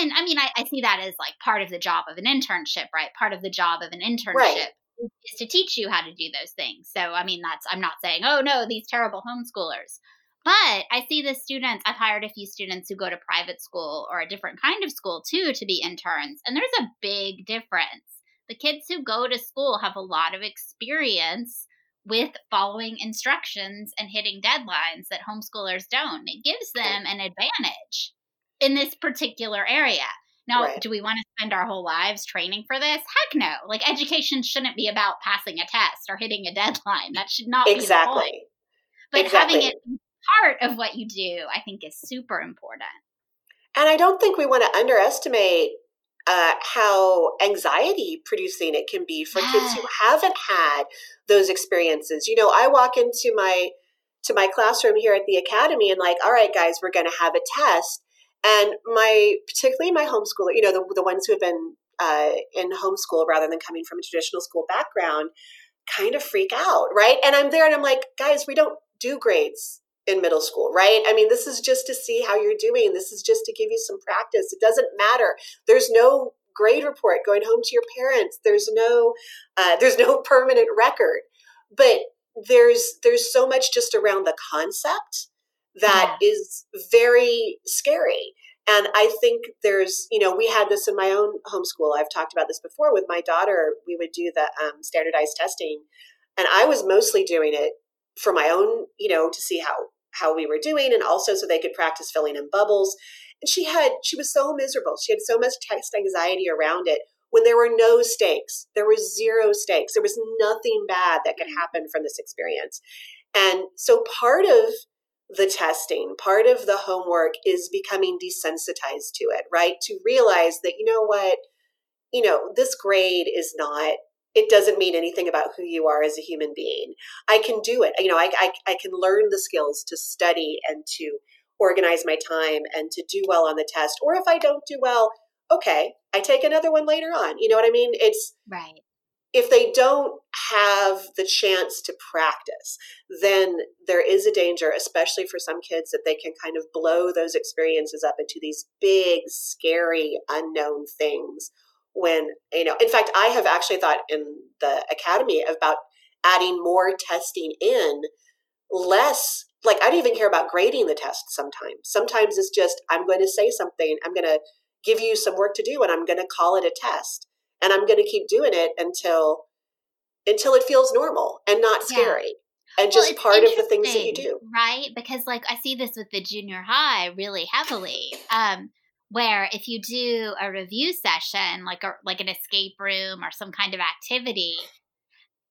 And I mean, I, I see that as like part of the job of an internship, right? Part of the job of an internship Right. is to teach you how to do those things. So, I mean, that's, I'm not saying, oh no, these terrible homeschoolers. But I see the students, I've hired a few students who go to private school or a different kind of school too to be interns. And there's a big difference. The kids who go to school have a lot of experience with following instructions and hitting deadlines that homeschoolers don't. It gives them an advantage in this particular area. Now, Right. do we want to spend our whole lives training for this? Heck no. Like education shouldn't be about passing a test or hitting a deadline. That should not be the point. exactly But having it part of what you do, I think, is super important. and i don't think we want to underestimate uh, how anxiety producing it can be for kids who haven't had those experiences you know i walk into my to my classroom here at the academy and like all right guys we're going to have a test and my particularly my homeschooler you know the, the ones who have been uh, in homeschool rather than coming from a traditional school background kind of freak out right and i'm there and i'm like guys we don't do grades in middle school, right? I mean, this is just to see how you're doing. This is just to give you some practice. It doesn't matter. There's no grade report going home to your parents. There's no uh, there's no permanent record, but there's there's so much just around the concept that yeah. is very scary. And I think there's, you know, we had this in my own homeschool. I've talked about this before with my daughter. We would do the um, standardized testing, and I was mostly doing it for my own, you know, to see how how we were doing, and also so they could practice filling in bubbles. And she had, she was so miserable. She had so much test anxiety around it when there were no stakes. There was zero stakes. There was nothing bad that could happen from this experience. And so part of the testing, part of the homework is becoming desensitized to it, right? To realize that, you know what, you know, this grade is not, it doesn't mean anything about who you are as a human being. I can do it. You know, I, I, I can learn the skills to study and to organize my time and to do well on the test. Or if I don't do well, okay, I take another one later on. You know what I mean? It's right if they don't have the chance to practice, then there is a danger, especially for some kids, that they can kind of blow those experiences up into these big, scary, unknown things. When, you know, in fact, I have actually thought in the academy about adding more testing in, less like I don't even care about grading the test sometimes. Sometimes it's just, I'm going to say something, I'm going to give you some work to do, and I'm going to call it a test and i'm going to keep doing it until until it feels normal and not scary yeah. and just part of the things that you do right because like i see this with the junior high really heavily um where if you do a review session like a like an escape room or some kind of activity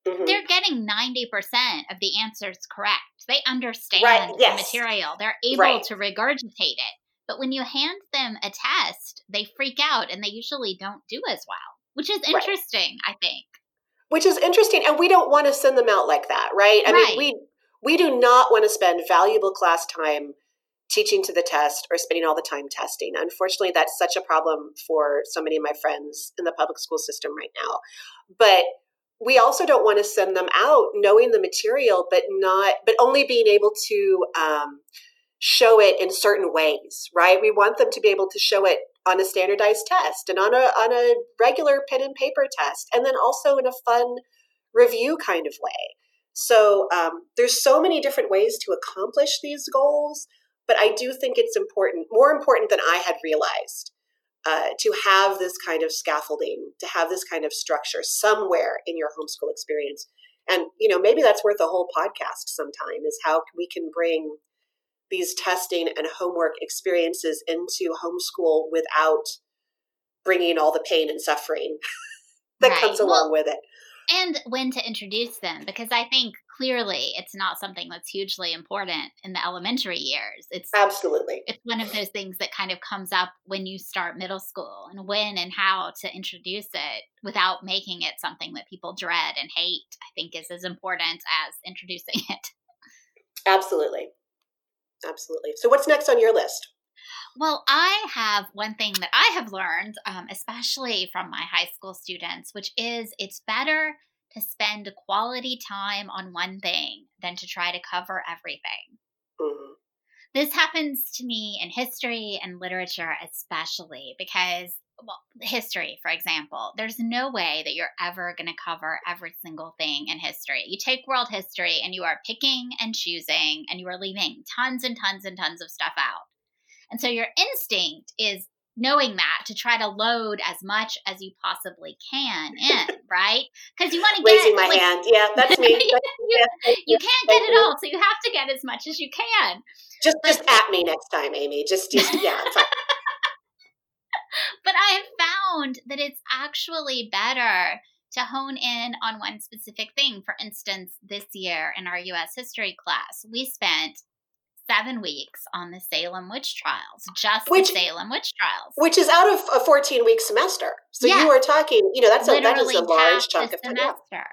mm-hmm. they're getting 90% of the answers correct they understand right. yes. the material they're able right. to regurgitate it but when you hand them a test they freak out and they usually don't do as well which is interesting, right. I think. Which is interesting, and we don't want to send them out like that, right? I right. mean, we we do not want to spend valuable class time teaching to the test or spending all the time testing. Unfortunately, that's such a problem for so many of my friends in the public school system right now. But we also don't want to send them out knowing the material, but not, but only being able to um, show it in certain ways, right? We want them to be able to show it on a standardized test and on a on a regular pen and paper test, and then also in a fun review kind of way. So um, there's so many different ways to accomplish these goals, but I do think it's important, more important than I had realized, uh, to have this kind of scaffolding, to have this kind of structure somewhere in your homeschool experience. And you know, maybe that's worth a whole podcast sometime. Is how we can bring these testing and homework experiences into homeschool without bringing all the pain and suffering that right. comes along well, with it. And when to introduce them, because I think clearly it's not something that's hugely important in the elementary years. It's absolutely it's one of those things that kind of comes up when you start middle school and when and how to introduce it without making it something that people dread and hate. I think is as important as introducing it. Absolutely. Absolutely. So, what's next on your list? Well, I have one thing that I have learned, um, especially from my high school students, which is it's better to spend quality time on one thing than to try to cover everything. Mm-hmm. This happens to me in history and literature, especially because well, history, for example, there's no way that you're ever going to cover every single thing in history. You take world history and you are picking and choosing and you are leaving tons and tons and tons of stuff out. And so your instinct is knowing that to try to load as much as you possibly can in, right? Because you want to get raising my like, hand. Yeah, that's me. you, you, you can't get it all, so you have to get as much as you can. Just, but, just at me next time, Amy. Just, just yeah. But I have found that it's actually better to hone in on one specific thing. For instance, this year in our US history class, we spent seven weeks on the Salem witch trials, just which, the Salem witch trials, which is out of a fourteen week semester. So you are talking, you know, that's a, that is a large chunk of semester. Yeah.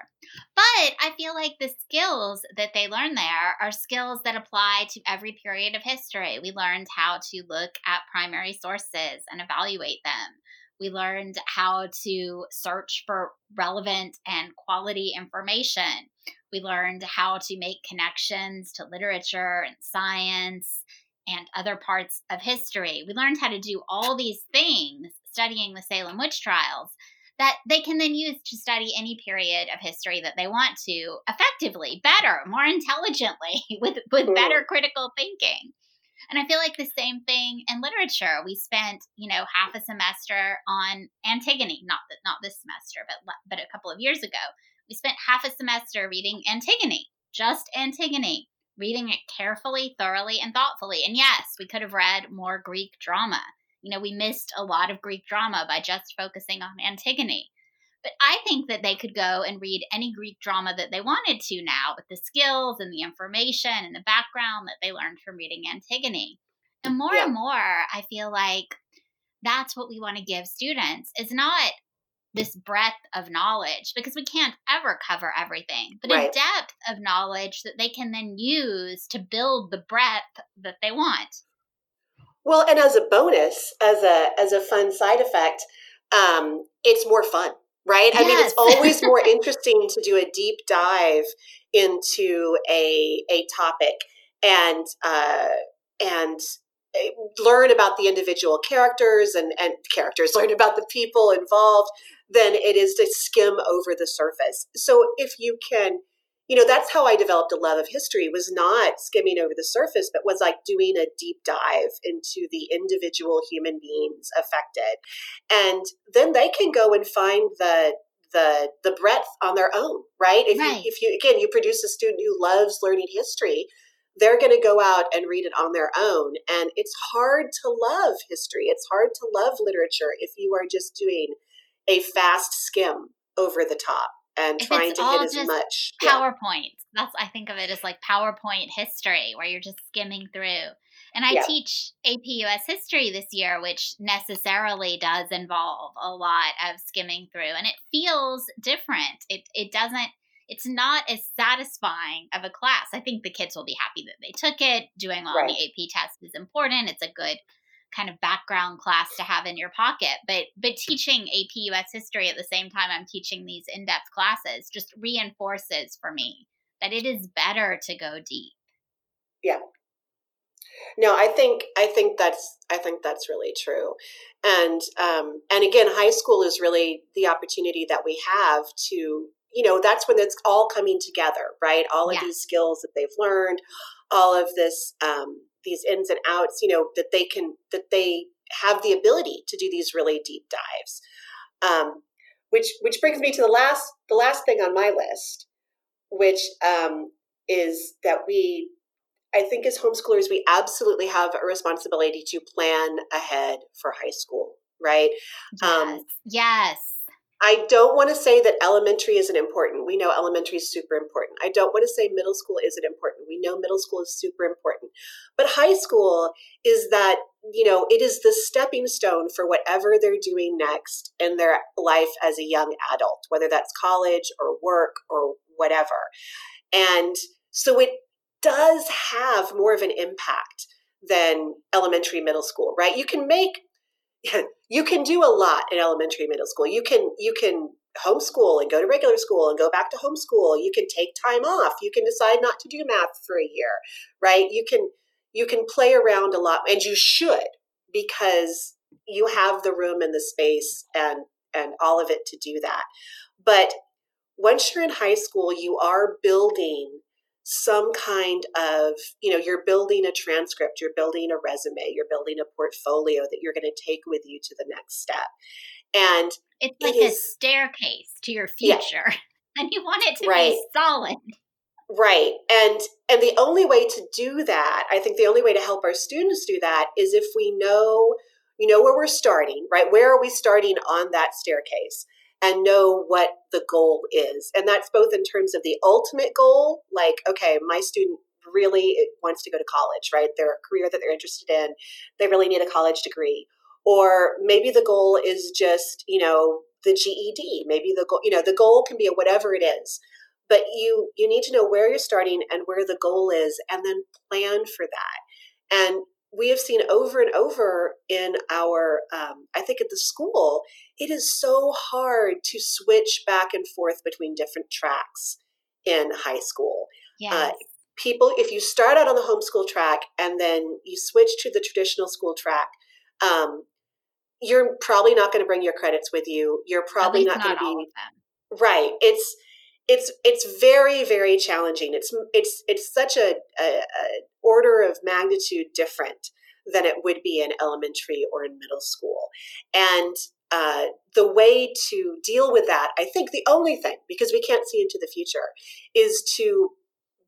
But I feel like the skills that they learn there are skills that apply to every period of history. We learned how to look at primary sources and evaluate them. We learned how to search for relevant and quality information. We learned how to make connections to literature and science and other parts of history. We learned how to do all these things studying the Salem witch trials that they can then use to study any period of history that they want to effectively, better, more intelligently, with, with mm-hmm. better critical thinking. And I feel like the same thing in literature. We spent, you know, half a semester on Antigone, not that not this semester, but but a couple of years ago. We spent half a semester reading Antigone, just Antigone, reading it carefully, thoroughly, and thoughtfully. And yes, we could have read more Greek drama. You know, we missed a lot of Greek drama by just focusing on Antigone. But I think that they could go and read any Greek drama that they wanted to now with the skills and the information and the background that they learned from reading Antigone. And more yeah. and more, I feel like that's what we want to give students is not this breadth of knowledge because we can't ever cover everything, but right. a depth of knowledge that they can then use to build the breadth that they want. Well, and as a bonus, as a as a fun side effect, um, it's more fun, right? Yes. I mean, it's always more interesting to do a deep dive into a a topic and uh, and eh, learn about the individual characters and and characters learn about the people involved than it is to skim over the surface. So if you can you know that's how i developed a love of history was not skimming over the surface but was like doing a deep dive into the individual human beings affected and then they can go and find the the the breadth on their own right if right. you if you again you produce a student who loves learning history they're going to go out and read it on their own and it's hard to love history it's hard to love literature if you are just doing a fast skim over the top and if trying to hit as much PowerPoint. Yeah. That's I think of it as like PowerPoint history where you're just skimming through. And I yeah. teach AP US history this year, which necessarily does involve a lot of skimming through. And it feels different. It it doesn't it's not as satisfying of a class. I think the kids will be happy that they took it. Doing right. on the AP test is important. It's a good kind of background class to have in your pocket but but teaching ap us history at the same time i'm teaching these in-depth classes just reinforces for me that it is better to go deep. Yeah. No i think i think that's i think that's really true. And um and again high school is really the opportunity that we have to you know that's when it's all coming together right? All of yeah. these skills that they've learned all of this um these ins and outs you know that they can that they have the ability to do these really deep dives um, which which brings me to the last the last thing on my list which um, is that we i think as homeschoolers we absolutely have a responsibility to plan ahead for high school right yes, um, yes. I don't want to say that elementary isn't important. We know elementary is super important. I don't want to say middle school isn't important. We know middle school is super important. But high school is that, you know, it is the stepping stone for whatever they're doing next in their life as a young adult, whether that's college or work or whatever. And so it does have more of an impact than elementary, middle school, right? You can make you can do a lot in elementary middle school. You can you can homeschool and go to regular school and go back to homeschool. You can take time off. You can decide not to do math for a year right? You can you can play around a lot and you should because you have the room and the space and and all of it to do that. But once you're in high school you are building some kind of, you know, you're building a transcript, you're building a resume, you're building a portfolio that you're going to take with you to the next step. And it's like it is, a staircase to your future. Yeah. And you want it to right. be solid. Right. And and the only way to do that, I think the only way to help our students do that is if we know you know where we're starting, right? Where are we starting on that staircase? And know what the goal is. And that's both in terms of the ultimate goal, like, okay, my student really eh, wants to go to college, right? Their career that they're interested in, they really need a college degree. Or maybe the goal is just, you know, the GED. Maybe the goal, you know, the goal can be whatever it is. But you you need to know where you're starting and where the goal is and then plan for that. And we have seen over and over in our um, i think at the school it is so hard to switch back and forth between different tracks in high school uh, yes. Uh, people if you start out on the homeschool track and then you switch to the traditional school track um, you're probably not going to bring your credits with you. You're probably not, not going to be right. It's it's it's very very challenging. It's it's it's such a, a, a order of magnitude different than it would be in elementary or in middle school, and uh, the way to deal with that, I think the only thing, because we can't see into the future, is to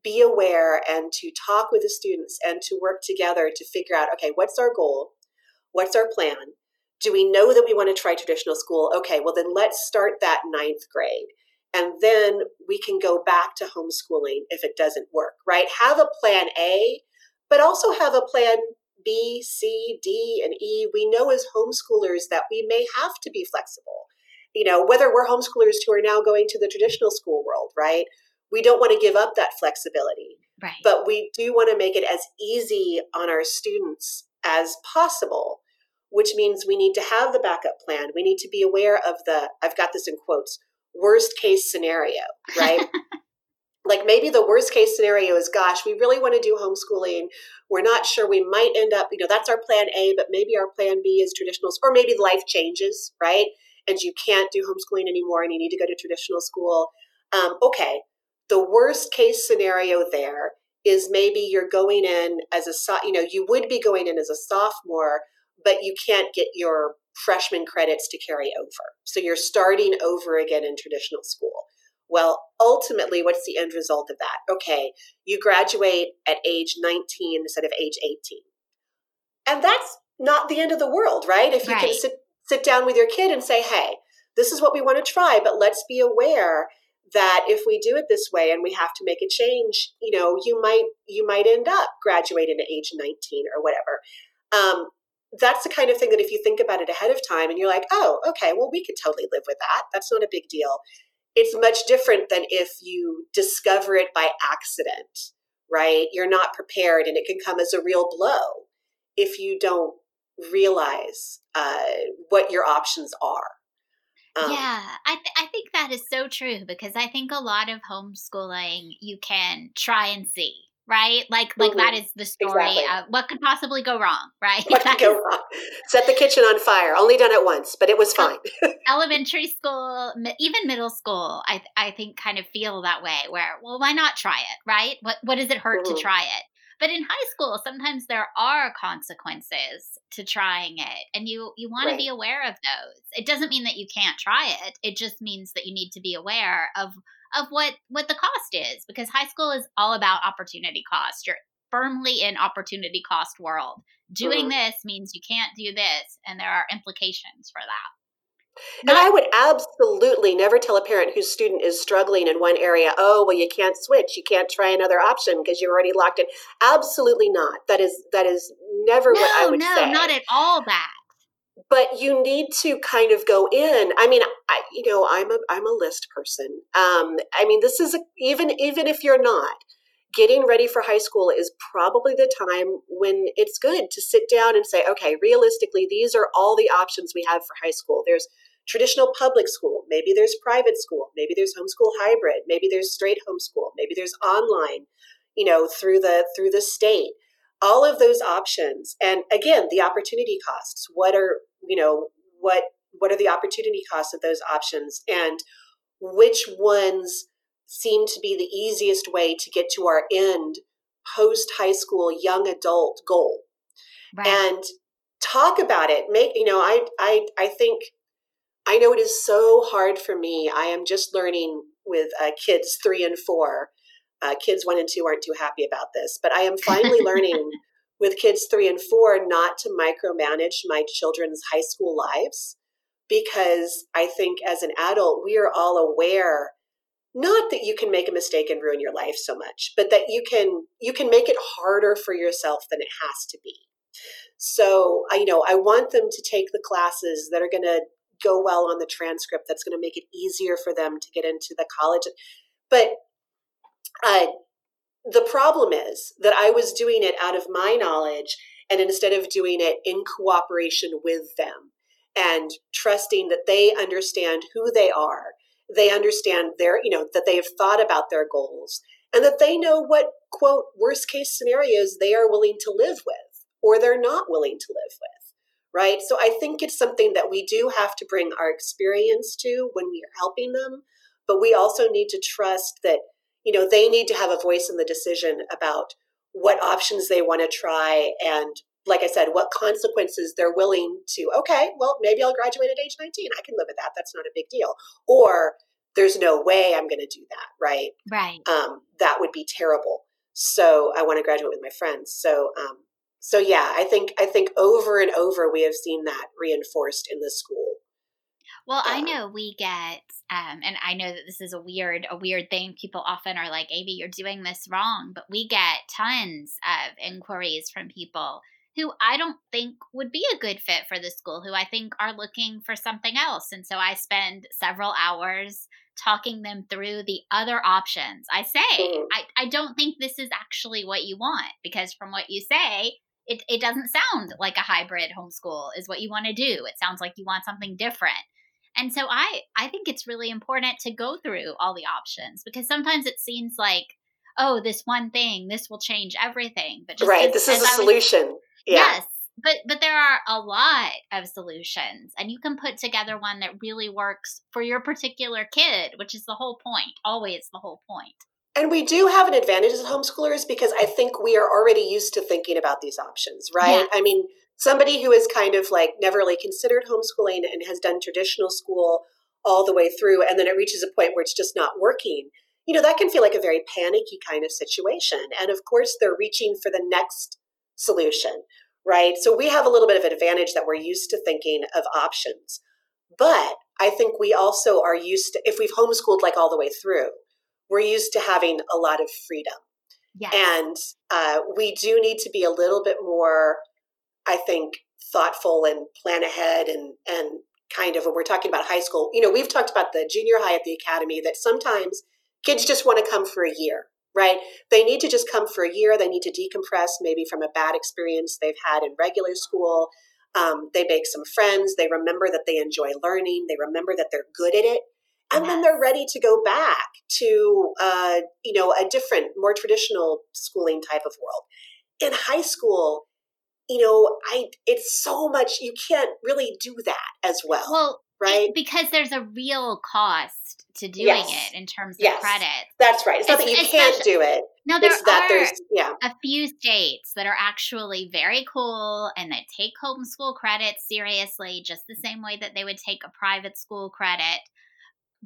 be aware and to talk with the students and to work together to figure out okay, what's our goal? What's our plan? Do we know that we want to try traditional school? Okay, well, then let's start that ninth grade. And then we can go back to homeschooling if it doesn't work, right? Have a plan A, but also have a plan B, C, D, and E. We know as homeschoolers that we may have to be flexible. You know, whether we're homeschoolers who are now going to the traditional school world, right? We don't want to give up that flexibility. Right. But we do want to make it as easy on our students as possible, which means we need to have the backup plan. We need to be aware of the, I've got this in quotes, worst case scenario, right? like maybe the worst case scenario is gosh we really want to do homeschooling. We're not sure we might end up you know that's our plan a but maybe our plan b is traditional or maybe life changes right? And you can't do homeschooling anymore and you need to go to traditional school. Um, okay the worst case scenario there is maybe you're going in as a you know you would be going in as a sophomore but you can't get your freshman credits to carry over so you're starting over again in traditional school well, ultimately, what's the end result of that? Okay, you graduate at age 19 instead of age 18. And that's not the end of the world, right? If you right. can sit, sit down with your kid and say, hey, this is what we want to try, but let's be aware that if we do it this way and we have to make a change, you know, you might you might end up graduating at age 19 or whatever. Um, that's the kind of thing that if you think about it ahead of time and you're like, oh, okay, well, we could totally live with that. That's not a big deal it's much different than if you discover it by accident, right? You're not prepared and it can come as a real blow if you don't realize uh, what your options are. Um, yeah, I, th- I think that is so true because I think a lot of homeschooling you can try and see, right? Like like mm-hmm. that is the story exactly. of what could possibly go wrong, right? What could go wrong? Set the kitchen on fire. Only done it once, but it was fine. elementary school, even middle school, I I think kind of feel that way. Where well, why not try it, right? What what does it hurt mm-hmm. to try it? But in high school, sometimes there are consequences to trying it, and you you want right. to be aware of those. It doesn't mean that you can't try it. It just means that you need to be aware of of what what the cost is because high school is all about opportunity cost. You're firmly in opportunity cost world. Doing mm-hmm. this means you can't do this and there are implications for that. and I would absolutely never tell a parent whose student is struggling in one area, oh, well, you can't switch. You can't try another option because you're already locked in. Absolutely not. That is that is never no, what I would no, say. No, not at all that but you need to kind of go in i mean I, you know i'm a i'm a list person um, i mean this is a, even even if you're not getting ready for high school is probably the time when it's good to sit down and say okay realistically these are all the options we have for high school. There's traditional public school maybe there's private school maybe there's homeschool hybrid maybe there's straight homeschool maybe there's online you know through the through the state all of those options. And again the opportunity costs. What are you know what what are the opportunity costs of those options? And which ones seem to be the easiest way to get to our end post high school young adult goal? Right. and talk about it. Make you know i i i think i know it is so hard for me. I am just learning with uh, kids three and four uh, kids one and two aren't too happy about this, but I am finally learning with kids three and four not to micromanage my children's high school lives because I think as an adult, we are all aware not that you can make a mistake and ruin your life so much but that you can you can make it harder for yourself than it has to be. So i you know i want them to take the classes that are going to go well on the transcript that's going to make it easier for them to get into the college. But uh, the problem is that I was doing it out of my knowledge and instead of doing it in cooperation with them and trusting that they understand who they are, they understand their, you know, that they have thought about their goals and that they know what, quote, worst case scenarios they are willing to live with or they're not willing to live with, right? So I think it's something that we do have to bring our experience to when we are helping them, but we also need to trust that, you know, they need to have a voice in the decision about what options they want to try and like I said, what consequences they're willing to, okay, well, maybe I'll graduate at age 19. I can live with that. That's not a big deal. Or there's no way I'm going to do that, right? Right. Um, that would be terrible. So I want to graduate with my friends. So, um, so yeah, I think I think over and over we have seen that reinforced in the school. Well, I know we get, um, and I know that this is a weird, a weird thing. People often are like, "Amy, you're doing this wrong," but we get tons of inquiries from people who I don't think would be a good fit for the school, who I think are looking for something else. And so I spend several hours talking them through the other options. I say, mm-hmm. I, I don't think this is actually what you want because from what you say, it, it doesn't sound like a hybrid homeschool is what you want to do. It sounds like you want something different. And so I I think it's really important to go through all the options because sometimes it seems like oh this one thing this will change everything but right as, this is a solution was, yeah. yes but but there are a lot of solutions and you can put together one that really works for your particular kid which is the whole point always the whole point. point and we do have an advantage as homeschoolers because i think we are already used to thinking about these options right yeah. i mean somebody who is kind of like never really considered homeschooling and has done traditional school all the way through and then it reaches a point where it's just not working you know that can feel like a very panicky kind of situation and of course they're reaching for the next solution right? So we have a little bit of an advantage that we're used to thinking of options. But I think we also are used to, if we've homeschooled like all the way through, we're used to having a lot of freedom. Yes. And uh, we do need to be a little bit more, I think, thoughtful and plan ahead and, and kind of when we're talking about high school. You know, we've talked about the junior high at the academy that sometimes kids just want to come for a year right? They need to just come for a year. They need to decompress maybe from a bad experience they've had in regular school. Um, they make some friends. They remember that they enjoy learning. They remember that they're good at it. And yes. then they're ready to go back to, uh, you know, a different, more traditional schooling type of world. In high school, you know, I it's so much you can't really do that as well. Well, right? because there's a real cost to doing yes. it in terms of yes. credit. That's right. It's, it's not that you can't do it. No, there are yeah. a few states that are actually very cool and that take homeschool credit seriously, just the same way that they would take a private school credit.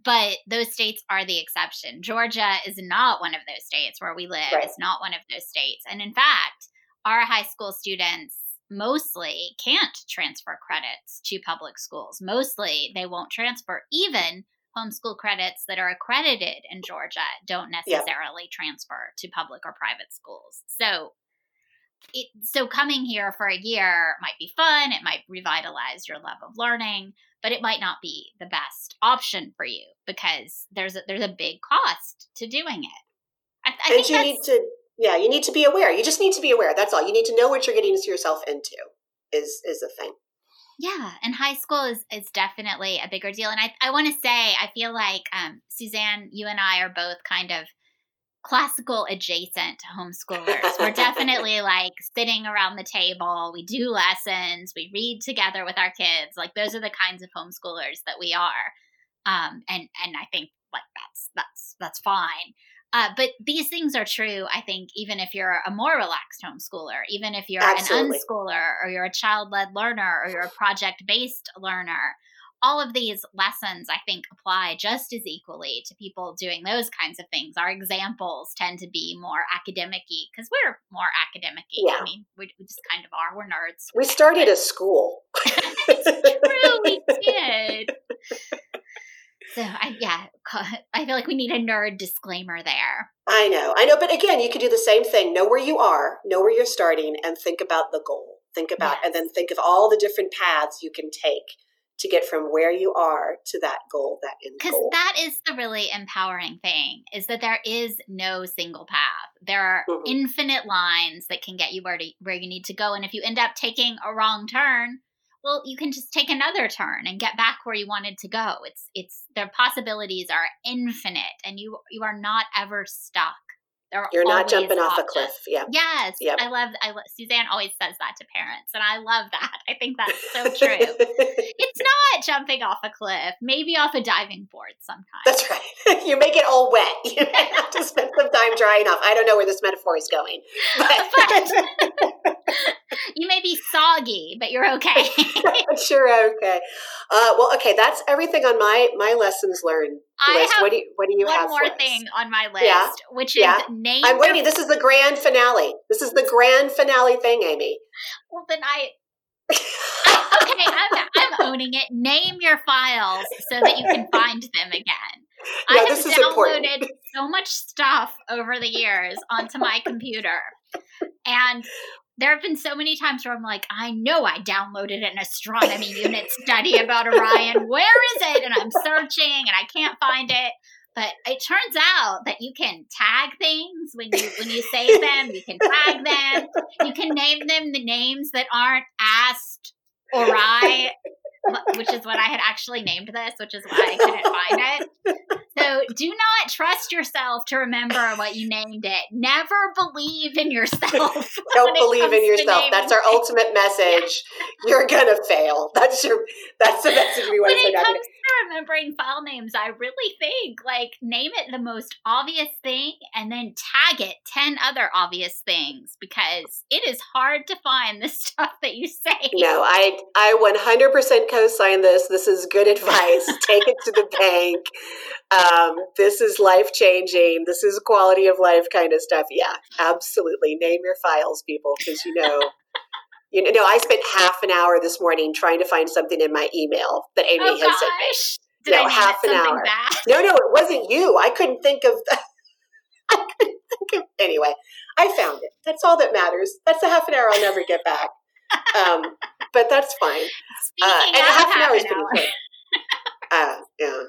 But those states are the exception. Georgia is not one of those states where we live. Right. It's not one of those states. And in fact, our high school students mostly can't transfer credits to public schools. Mostly they won't transfer even homeschool credits that are accredited in Georgia don't necessarily yeah. transfer to public or private schools. So it, so coming here for a year might be fun, it might revitalize your love of learning, but it might not be the best option for you because there's a, there's a big cost to doing it. I, I and you need to yeah, you need to be aware. You just need to be aware. That's all. You need to know what you're getting yourself into. Is is the thing. Yeah, and high school is is definitely a bigger deal. And I I want to say I feel like um, Suzanne, you and I are both kind of classical adjacent homeschoolers. We're definitely like sitting around the table. We do lessons. We read together with our kids. Like those are the kinds of homeschoolers that we are. Um, and and I think like that's that's that's fine. Uh, but these things are true, I think, even if you're a more relaxed homeschooler, even if you're Absolutely. an unschooler or you're a child led learner or you're a project based learner. All of these lessons, I think, apply just as equally to people doing those kinds of things. Our examples tend to be more academic because we're more academic yeah. I mean, we, we, just kind of are. We're nerds. We started a school. it's true, we did. So I yeah, I feel like we need a nerd disclaimer there. I know. I know, but again, you could do the same thing. Know where you are, know where you're starting and think about the goal. Think about yes. and then think of all the different paths you can take to get from where you are to that goal, that end Because that is the really empowering thing is that there is no single path. There are mm-hmm. infinite lines that can get you where to where you need to go. And if you end up taking a wrong turn, well you can just take another turn and get back where you wanted to go it's it's the possibilities are infinite and you you are not ever stuck You're not jumping off a cliff. Yeah. Yes, Yep. I love. I lo- Suzanne always says that to parents, and I love that. I think that's so true. it's not jumping off a cliff, maybe off a diving board sometimes. That's right. You make it all wet. You have to spend some time drying off. I don't know where this metaphor is going. But you may be soggy, but you're okay. sure, okay. Uh, well, okay, that's everything on my my lessons learned I list. have what do you what do you one have more for us? thing on my list, Yeah. which is Yeah. name. I'm your- waiting. This is the grand finale. This is the grand finale thing, Amy. Well, then I. I- okay, I'm, I'm owning it. Name your files so that you can find them again. I have is important. downloaded so much stuff over the years onto my computer, and there have been so many times where I'm like, I know I downloaded an astronomy unit study about Orion. Where is it? And I'm searching and I can't find it. But it turns out that you can tag things when you when you save them. You can tag them. You can name them the names that aren't asked Ori, wh- which is what I had actually named this, which is why I couldn't find it. So do not trust yourself to remember what you named it. Never believe in yourself. Don't believe in yourself. That's our things. ultimate message. You're gonna fail. That's your. That's the message we want when to send it out. comes to remembering file names, I really think like name it the most obvious thing and then tag it 10 other obvious things because it is hard to find the stuff that you say. No, I I 100% co-sign this. This is good advice. Take it to the bank. Um, this is life changing. This is quality of life kind of stuff. Yeah, absolutely. Name your files, people, because you know. You know, I spent half an hour this morning trying to find something in my email that Amy Oh had sent me. Did No, I half an hour. bad? No, no, it wasn't you. I couldn't think of. I couldn't think of. Anyway, I found it. That's all that matters. That's a half an hour I'll never get back. Um, but that's fine. Uh, and half an hour is pretty quick. Uh, yeah.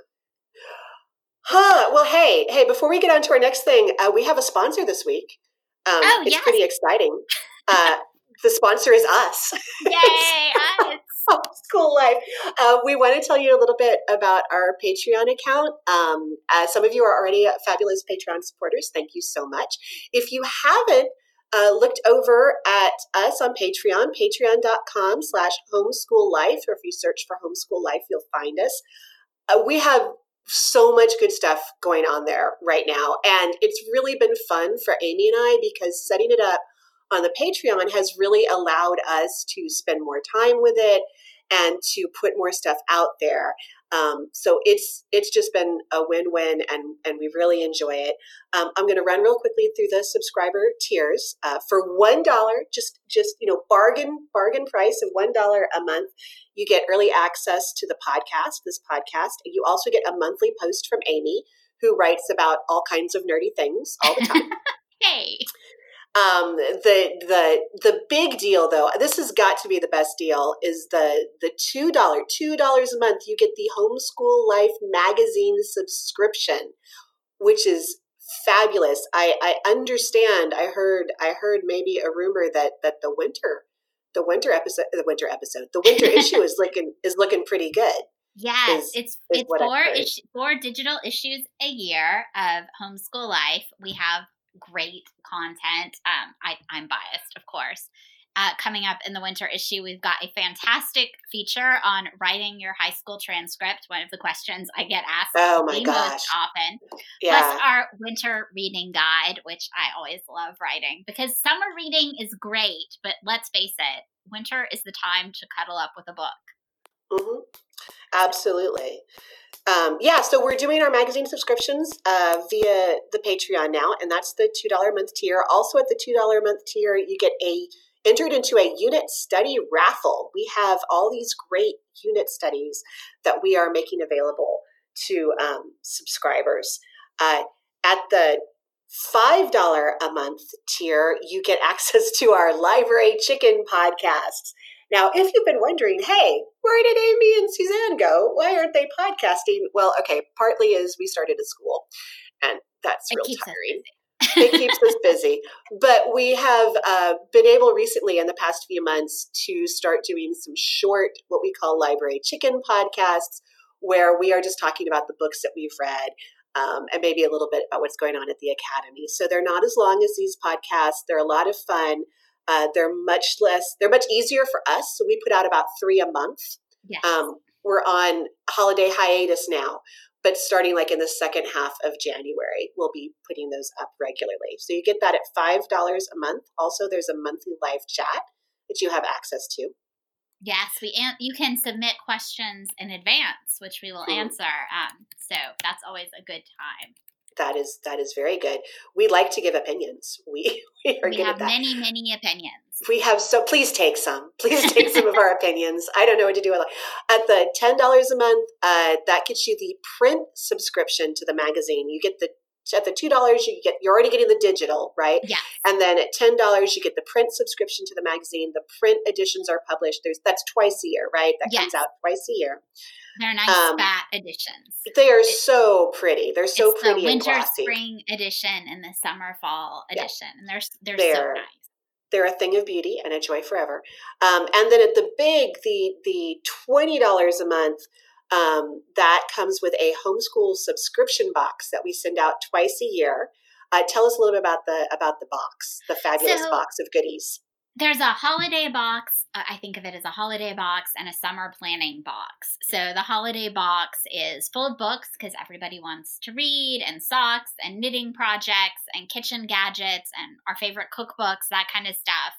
Huh. Well, hey, hey. Before we get on to our next thing, uh, we have a sponsor this week. Um, Oh, it's yes. pretty exciting. Uh, the sponsor is us. Yay! us. School life. Uh, we want to tell you a little bit about our Patreon account. Um, uh, some of you are already fabulous Patreon supporters. Thank you so much. If you haven't uh, looked over at us on Patreon, patreon.com slash homeschool life, or if you search for homeschool life, you'll find us. Uh, we have so much good stuff going on there right now. And it's really been fun for Amy and I because setting it up on the Patreon has really allowed us to spend more time with it and to put more stuff out there. Um, so it's it's just been a win-win, and and we really enjoy it. Um, I'm going to run real quickly through the subscriber tiers. Uh, for one dollar, just just you know bargain bargain price of one dollar a month, you get early access to the podcast. This podcast, and you also get a monthly post from Amy, who writes about all kinds of nerdy things all the time. Hey. Um, the the the big deal though, this has got to be the best deal, is the the two dollar two dollars a month. You get the Homeschool Life magazine subscription, which is fabulous. I I understand. I heard I heard maybe a rumor that that the winter the winter episode the winter episode the winter issue is looking is looking pretty good. Yes, is- it's is it's four ish, four digital issues a year of homeschool life. We have great content. Um, I, I'm biased, of course. Uh, coming up in the winter issue, we've got a fantastic feature on writing your high school transcript. One of the questions I get asked Oh my the gosh! most often. Yeah. Plus our winter reading guide, which I always love writing because summer reading is great, but let's face it, winter is the time to cuddle up with a book. hmm Absolutely. Um, yeah, so we're doing our magazine subscriptions uh, via the Patreon now, and that's the two dollar a month tier. Also, at the two dollar a month tier, you get a entered into a unit study raffle. We have all these great unit studies that we are making available to um, subscribers. Uh, at the $5 a month tier, you get access to our Library Chicken podcasts. Now, if you've been wondering, hey, where did Amy and Suzanne go? Why aren't they podcasting? Well, okay, partly is we started a school, and that's It real tiring it keeps us busy. But we have uh, been able recently in the past few months to start doing some short, what we call library chicken podcasts, where we are just talking about the books that we've read. um, and maybe a little bit about what's going on at the academy. So they're not as long as these podcasts. They're a lot of fun. Uh, they're much less. They're much easier for us. So we put out about three a month. Yes. Um, we're on holiday hiatus now, but starting like in the second half of January, we'll be putting those up regularly. So you get that at five dollars a month. Also, there's a monthly live chat that you have access to. Yes, we an- you can submit questions in advance, which we will Hmm. answer. Um, so that's always a good time. That is that is very good. We like to give opinions. We we are we good have at that. many, many opinions. we have so please take some. Please take some of our opinions. I don't know what to do with it. At the ten dollars a month, uh, that gets you the print subscription to the magazine. You get the at the two dollars you get you're already getting the digital right? Yeah and then at ten dollars you get the print subscription to the magazine. The print editions are published. There's that's twice a year right? That comes out twice a year. They're nice Um, fat editions. they are so pretty. They're so it's pretty the and winter, glossy. spring edition and the summer, fall Yeah. edition, and they're they're, They're- so nice. they're a thing of beauty and a joy forever. Um, and then at the big, the the twenty dollars a month, um, that comes with a homeschool subscription box that we send out twice a year. Uh, tell us a little bit about the about the box, the fabulous So- box of goodies. There's a holiday box. uh, I think of it as a holiday box and a summer planning box. So the holiday box is full of books because everybody wants to read, and socks, and knitting projects, and kitchen gadgets, and our favorite cookbooks, that kind of stuff.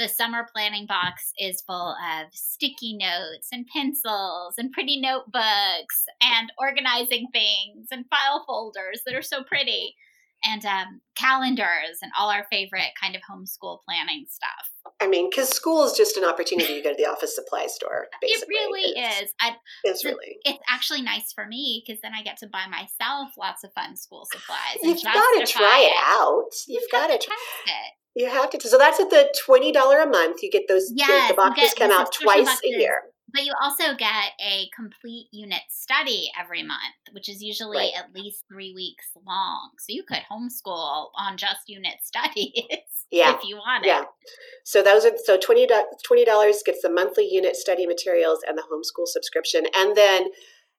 The summer planning box is full of sticky notes and pencils and pretty notebooks and organizing things and file folders that are so pretty and um, calendars and all our favorite kind of homeschool planning stuff. I mean, because school is just an opportunity to go to the office supply store. Basically, It really It's- is. I, It's really. it's actually nice for me because then I get to buy myself lots of fun school supplies. You've got to try it out. You've You've got to try. it. You have to. So that's at the twenty dollar a month. You get those. Yes, the boxes come out twice a year. But you also get a complete unit study every month, which is usually Right. at least three weeks long. So you could homeschool on just unit studies Yeah. if you wanted. Yeah. So those are so twenty dollars gets the monthly unit study materials and the homeschool subscription, and then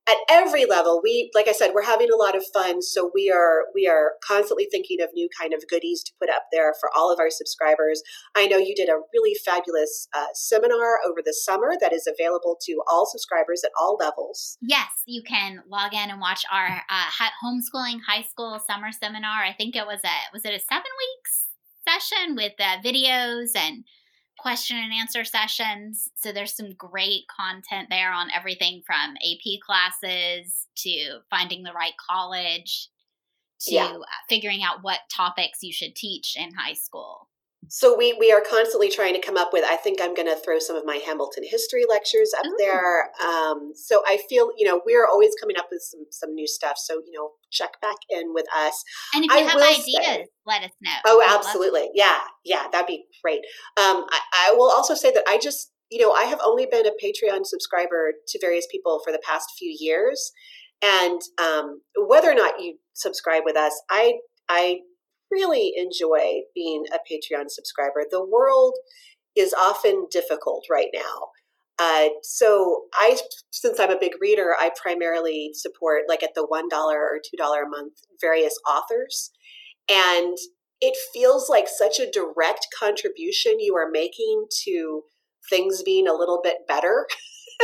at every level, we like I said, we're having a lot of fun. So we are we are constantly thinking of new kind of goodies to put up there for all of our subscribers. I know you did a really fabulous uh, seminar over the summer that is available to all subscribers at all levels. Yes, you can log in and watch our uh, homeschooling high school summer seminar. I think it was a was it a seven weeks session with uh, videos and question and answer sessions. So there's some great content there on everything from AP classes to finding the right college to Yeah. uh, figuring out what topics you should teach in high school. So we we are constantly trying to come up with. I think I'm going to throw some of my Hamilton history lectures up Ooh. there. Um, so I feel you know we're always coming up with some some new stuff. So you know check back in with us. And if you I have ideas, say- let us know. Oh, absolutely. Yeah, yeah, that'd be great. Um, I, I will also say that I just, you know, I have only been a Patreon subscriber to various people for the past few years, and um, whether or not you subscribe with us, I, I really enjoy being a Patreon subscriber. The world is often difficult right now. Uh, so I, since I'm a big reader, I primarily support like at the one dollar or two dollar a month various authors, and it feels like such a direct contribution you are making to things being a little bit better.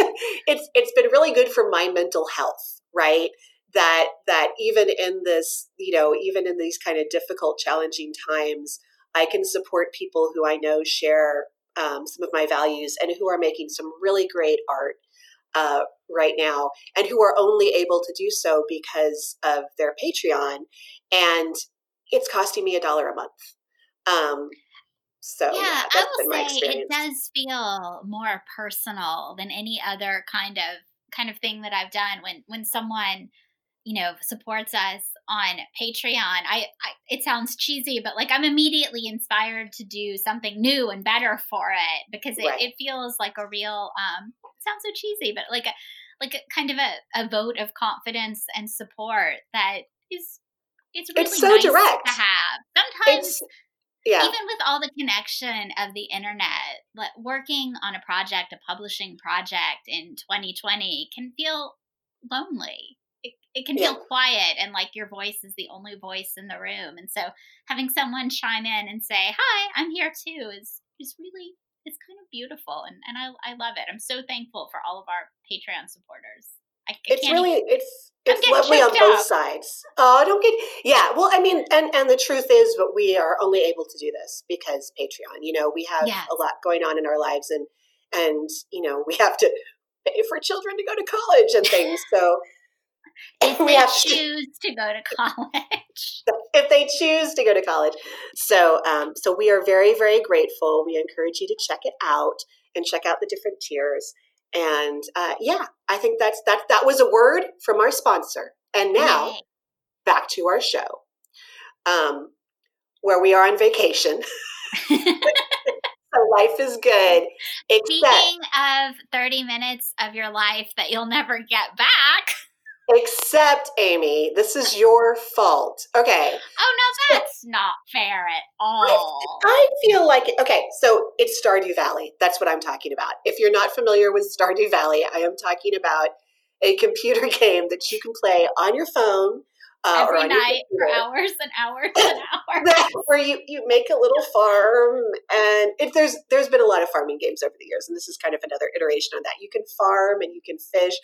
it's it's been really good for my mental health, right? That that even in this, you know, even in these kind of difficult, challenging times, I can support people who I know share um, some of my values and who are making some really great art uh, right now, and who are only able to do so because of their Patreon. And it's costing me a dollar a month. Um, so yeah, yeah, I will been my say experience. it does feel more personal than any other kind of kind of thing that I've done when when someone you know supports us on Patreon. I, I it sounds cheesy, but like I'm immediately inspired to do something new and better for it because it, Right. it feels like a real um it sounds so cheesy, but like a like a kind of a, a vote of confidence and support that is it's really It's so nice direct. to have. Sometimes It's yeah, even with all the connection of the internet, like working on a project, a publishing project in 2020 can feel lonely. It, it can feel quiet and like your voice is the only voice in the room. And so having someone chime in and say, "Hi, I'm here too," is is really it's kind of beautiful, and and I I love it. I'm so thankful for all of our Patreon supporters. I, I it's really even, it's it's lovely on both up. sides. Oh, don't get yeah. Well, I mean, and and the truth is, but we are only able to do this because Patreon. You know, we have yes. a lot going on in our lives, and and you know, we have to pay for children to go to college and things. So if we have choose to go to college. if they choose to go to college. So, um, so we are very, very grateful. We encourage you to check it out and check out the different tiers. And uh, yeah, I think that's that. That was a word from our sponsor. And now Yay. back to our show, um, where we are on vacation. So life is good. Except, Speaking of 30 minutes of your life that you'll never get back. Except, Amy, this is your fault. Okay. Oh, no, that's so, not fair at all. I, I, feel like, it, okay, so it's Stardew Valley. That's what I'm talking about. If you're not familiar with Stardew Valley, I am talking about a computer game that you can play on your phone. Uh, Every night for hours and hours and hours. where you, you make a little farm and if there's there's been a lot of farming games over the years and this is kind of another iteration on that. You can farm and you can fish.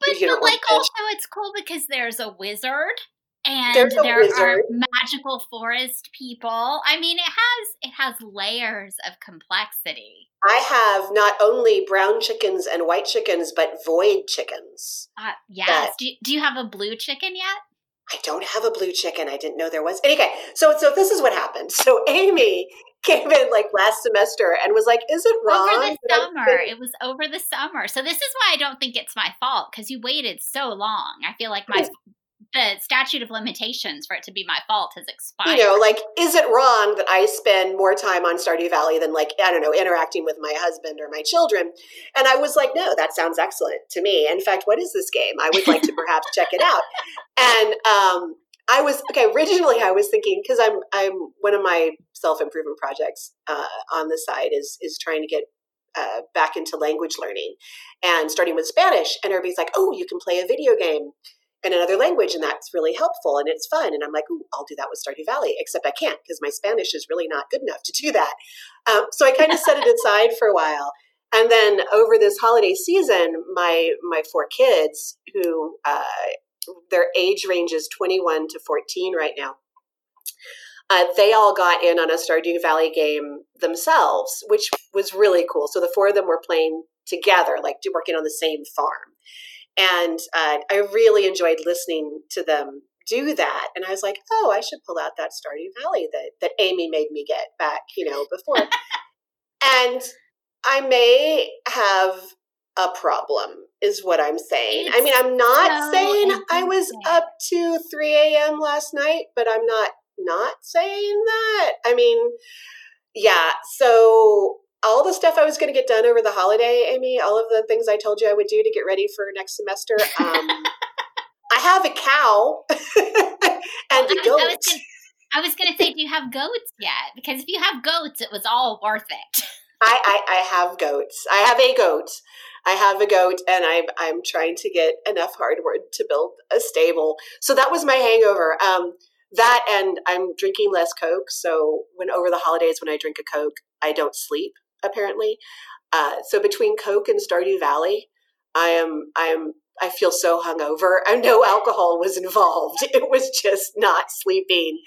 But, but like also it's cool because there's a wizard and there wizard. are magical forest people. I mean, it has it has layers of complexity. I have not only brown chickens and white chickens, but void chickens. Uh, yes. do, do you have a blue chicken yet? I don't have a blue chicken. I didn't know there was. Okay, so so this is what happened. So Amy came in like last semester and was like, "Is it wrong?" Over the summer, it was over the summer. So this is why I don't think it's my fault because you waited so long. I feel like my the statute of limitations for it to be my fault has expired. You know, like, is it wrong that I spend more time on Stardew Valley than like I don't know interacting with my husband or my children? And I was like, no, that sounds excellent to me. In fact, what is this game? I would like to perhaps check it out. And um, I was okay. Originally, I was thinking because I'm I'm one of my self improvement projects uh, on the side is is trying to get uh, back into language learning and starting with Spanish. And everybody's like, "Oh, you can play a video game in another language, and that's really helpful and it's fun." And I'm like, "Ooh, I'll do that with Stardew Valley." Except I can't because my Spanish is really not good enough to do that. Um, so I kind of set it aside for a while. And then over this holiday season, my my four kids who uh, their age range is 21 to 14 right now. Uh, they all got in on a Stardew Valley game themselves, which was really cool. So the four of them were playing together, like working on the same farm. And uh, I really enjoyed listening to them do that. And I was like, oh, I should pull out that Stardew Valley that, that Amy made me get back, you know, before. and I may have a problem is what I'm saying. It's I mean, I'm not so saying I was up to 3 a.m. last night, but I'm not not saying that. I mean, yeah. So all the stuff I was going to get done over the holiday, Amy, all of the things I told you I would do to get ready for next semester. Um, I have a cow and well, a goat. I was going to say, do you have goats yet? Because if you have goats, it was all worth it. I, I, I have goats. I have a goat. I have a goat and I'm I'm trying to get enough hardwood to build a stable. So that was my hangover. Um, that and I'm drinking less Coke. So when over the holidays when I drink a Coke, I don't sleep apparently. Uh, so between Coke and Stardew Valley, I am I am I feel so hungover. And no alcohol was involved. It was just not sleeping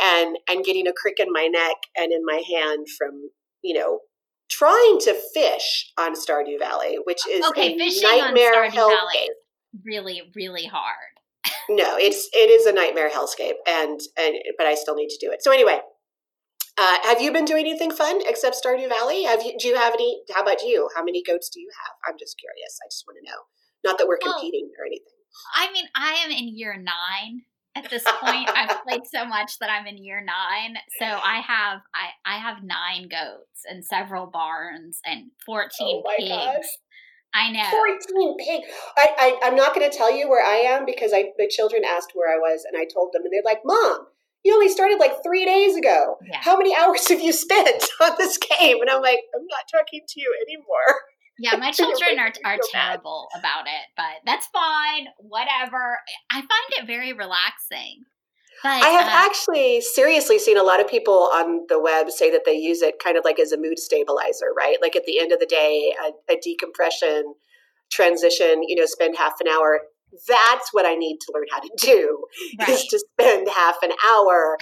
and and getting a crick in my neck and in my hand from you know trying to fish on Stardew Valley, which is okay, a nightmare hellscape. Valley really, really hard. no, it's it is a nightmare hellscape, and and but I still need to do it. So anyway, uh, have you been doing anything fun except Stardew Valley? Have you? Do you have any? How about you? How many goats do you have? I'm just curious. I just want to know. Not that we're well, competing or anything. I mean, I am in year nine at this point. I've played so much that I'm in year nine. So I have I, I have nine goats and several barns and fourteen oh pigs. Gosh. I know. 14 pigs. I, I, I'm not going to tell you where I am because I, the children asked where I was and I told them and they're like, Mom, you only started like three days ago. Yeah. How many hours have you spent on this game? And I'm like, I'm not talking to you anymore. Yeah, my children are, are terrible about it, but that's fine. Whatever. I find it very relaxing. But, I have uh, actually seriously seen a lot of people on the web say that they use it kind of like as a mood stabilizer, right? Like at the end of the day, a, a decompression transition, you know, spend half an hour. That's what I need to learn how to do right. is to spend half an hour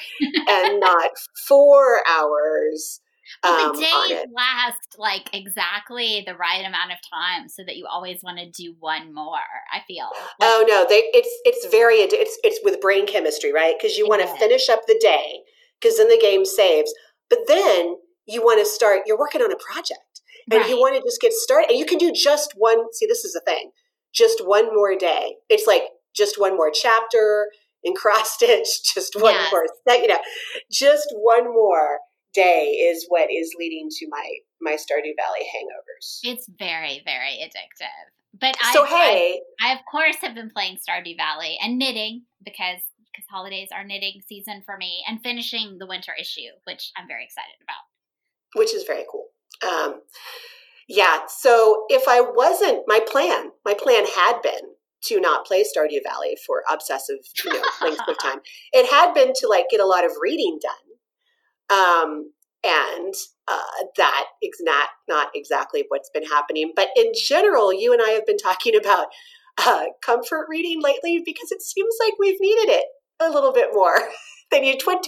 and not four hours um, the days last like exactly the right amount of time so that you always want to do one more. I feel. Like, oh no, they it's it's very it's it's with brain chemistry, right? Because you want to finish up the day because then the game saves, but then you want to start. You're working on a project, and right. you want to just get started, and you can do just one. See, this is the thing. Just one more day. It's like just one more chapter in cross stitch. Just one yes. more. You know, just one more day is what is leading to my my Stardew Valley hangovers. It's very very addictive. But so I, hey, I, I of course have been playing Stardew Valley and knitting because because holidays are knitting season for me, and finishing the winter issue, which I'm very excited about. Which is very cool. Um, yeah. So if I wasn't, my plan, my plan had been to not play Stardew Valley for obsessive you know, length of time. It had been to like get a lot of reading done um, and uh, that is not not exactly what's been happening. But in general, you and I have been talking about uh, comfort reading lately because it seems like we've needed it a little bit more than you. 2019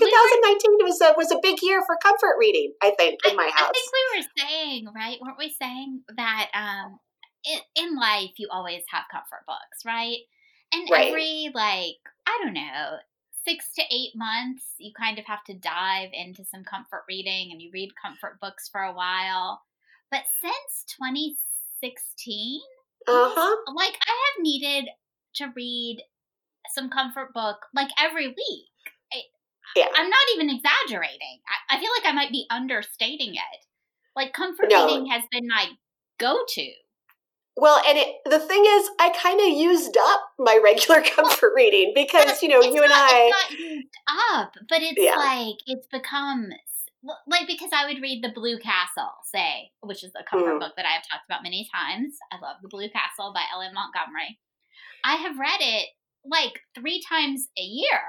was a was a big year for comfort reading. I think in my house. I think we were saying right, weren't we saying that um, in, in life you always have comfort books, right? And right. every like I don't know six to eight months, you kind of have to dive into some comfort reading and you read comfort books for a while. But since 2016, uh-huh. like I have needed to read some comfort book like every week. I, yeah. I'm not even exaggerating. I, I, feel like I might be understating it. Like comfort no. reading has been my go to. Well, and it, the thing is, I kind of used up my regular comfort reading because you know you and I. It's not used up, but it's yeah. like it's become like because I would read the Blue Castle, say, which is a comfort mm. book that I have talked about many times. I love the Blue Castle by L.M. Montgomery. I have read it like three times a year.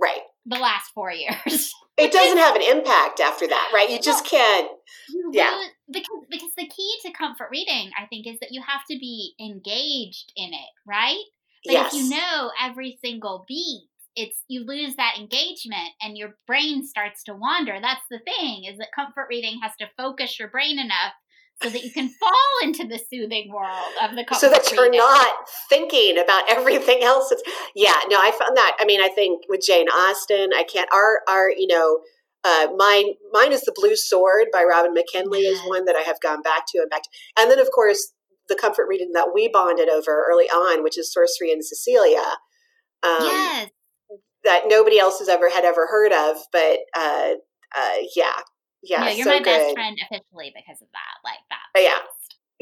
Right. The last four years. it doesn't have an impact after that, right? You just can't. You yeah. Because because the key to comfort reading, I think, is that you have to be engaged in it, right? But yes. if you know every single beat, it's you lose that engagement and your brain starts to wander. That's the thing is that comfort reading has to focus your brain enough so that you can fall into the soothing world of the so that you're not thinking about everything else. It's, yeah, no, I found that. I mean, I think with Jane Austen, I can't. Our our you know. Uh, mine, mine is the Blue Sword by Robin McKinley yes. is one that I have gone back to and back to, and then of course the comfort reading that we bonded over early on, which is Sorcery and Cecilia. Um, yes, that nobody else has ever had ever heard of, but uh, uh, yeah, yeah, you're so my good. best friend officially because of that. Like that. Uh, yeah.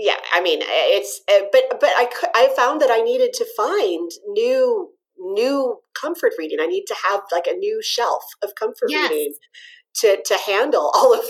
Yeah, I mean, it's uh, but but I I found that I needed to find new new comfort reading. I need to have like a new shelf of comfort yes. reading to to handle all of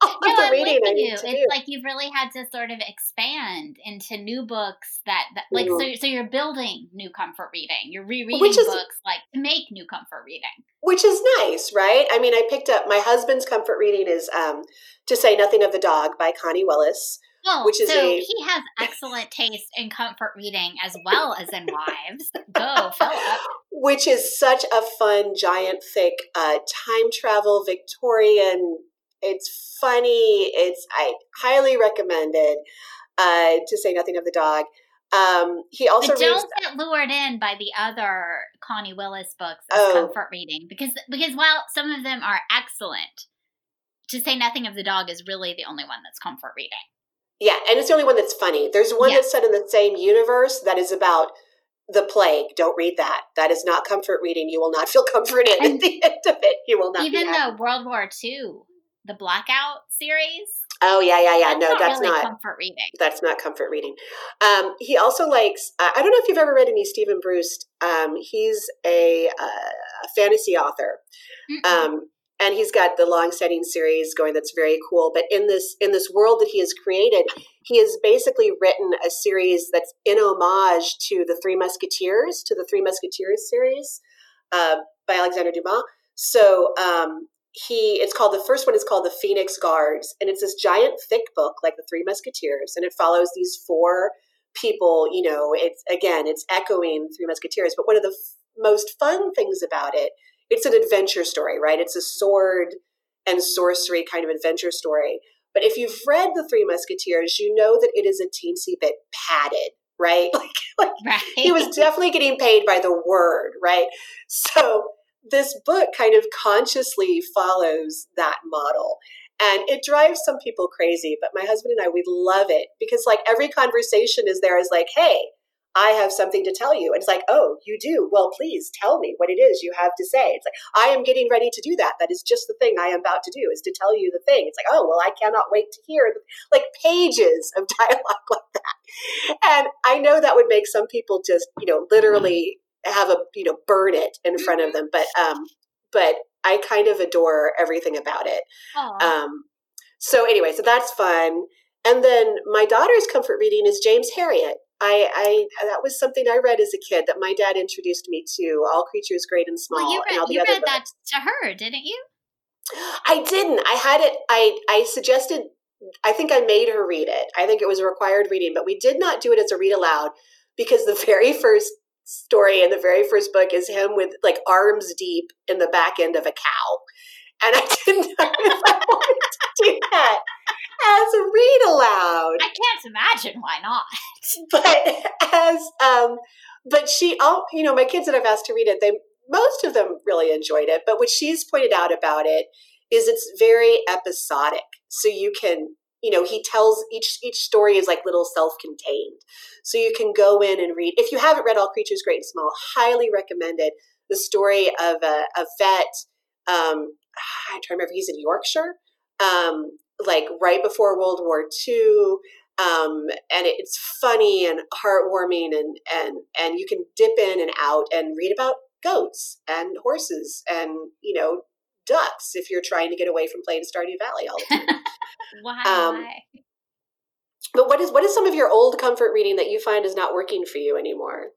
no, I'm reading need you. it's do. like you've really had to sort of expand into new books that, that like mm-hmm. so so you're building new comfort reading. You're rereading is, books like to make new comfort reading. Which is nice, right? I mean, I picked up my husband's comfort reading is um, To Say Nothing of the Dog by Connie Willis. Oh, which is so a, he has excellent taste in comfort reading as well as in wives. Go, Philip. Which is such a fun, giant, thick uh, time travel Victorian it's funny. It's I highly recommend it. Uh, to say nothing of the dog. Um, he also but don't get lured in by the other Connie Willis books as oh. comfort reading because because while some of them are excellent, to say nothing of the dog is really the only one that's comfort reading. Yeah, and it's the only one that's funny. There's one that's set in the same universe that is about the plague. Don't read that. That is not comfort reading. You will not feel comforted and at the end of it. You will not. Even the World War II the Blackout series. Oh yeah, yeah, yeah. That's no, not that's really not comfort reading. That's not comfort reading. Um, he also likes. Uh, I don't know if you've ever read any Steven Brust. Um, he's a, uh, a fantasy author, um, and he's got the long-standing series going that's very cool. But in this in this world that he has created, he has basically written a series that's in homage to the Three Musketeers, to the Three Musketeers series uh, by Alexander Dumas. So um, he it's called the first one is called the Phoenix Guards, and it's this giant thick book like the Three Musketeers, and it follows these four people. You know, it's again it's echoing Three Musketeers, but one of the f- most fun things about it, it's an adventure story, right? It's a sword and sorcery kind of adventure story. But if you've read the Three Musketeers, you know that it is a teensy bit padded, right? Like, like right. he was definitely getting paid by the word, right? So this book kind of consciously follows that model. And it drives some people crazy, but my husband and I, we love it because like every conversation is there is like, hey, I have something to tell you. And it's like, oh, you do? Well, please tell me what it is you have to say. It's like, I am getting ready to do that. That is just the thing I am about to do is to tell you the thing. It's like, oh, well, I cannot wait to hear like pages of dialogue like that. And I know that would make some people just, you know, literally have a you know burn it in front of mm-hmm. them but um but i kind of adore everything about it Aww. um so anyway so that's fun and then my daughter's comfort reading is James Herriot. I, I that was something I read as a kid that my dad introduced me to. All creatures great and small. Well, you read, you read that to her, didn't you? I didn't. I had it. I I suggested. I think I made her read it. I think it was a required reading, but we did not do it as a read aloud because the very first story in the very first book is him with like arms deep in the back end of a cow. And I didn't know if I wanted to do that as a read aloud. I can't imagine why not. but as um but she all you know, my kids that I've asked to read it, they most of them really enjoyed it. But what she's pointed out about it is it's very episodic. So you can you know he tells each each story is like little self-contained. So you can go in and read if you haven't read all creatures great and small highly recommend it. The story of a, a vet um, i'm trying to remember he's in yorkshire um, like right before world war ii um, and it's funny and heartwarming and and and you can dip in and out and read about goats and horses and you know ducks if you're trying to get away from playing Stardew Valley all the time. why? Um, but what is what is some of your old comfort reading that you find is not working for you anymore?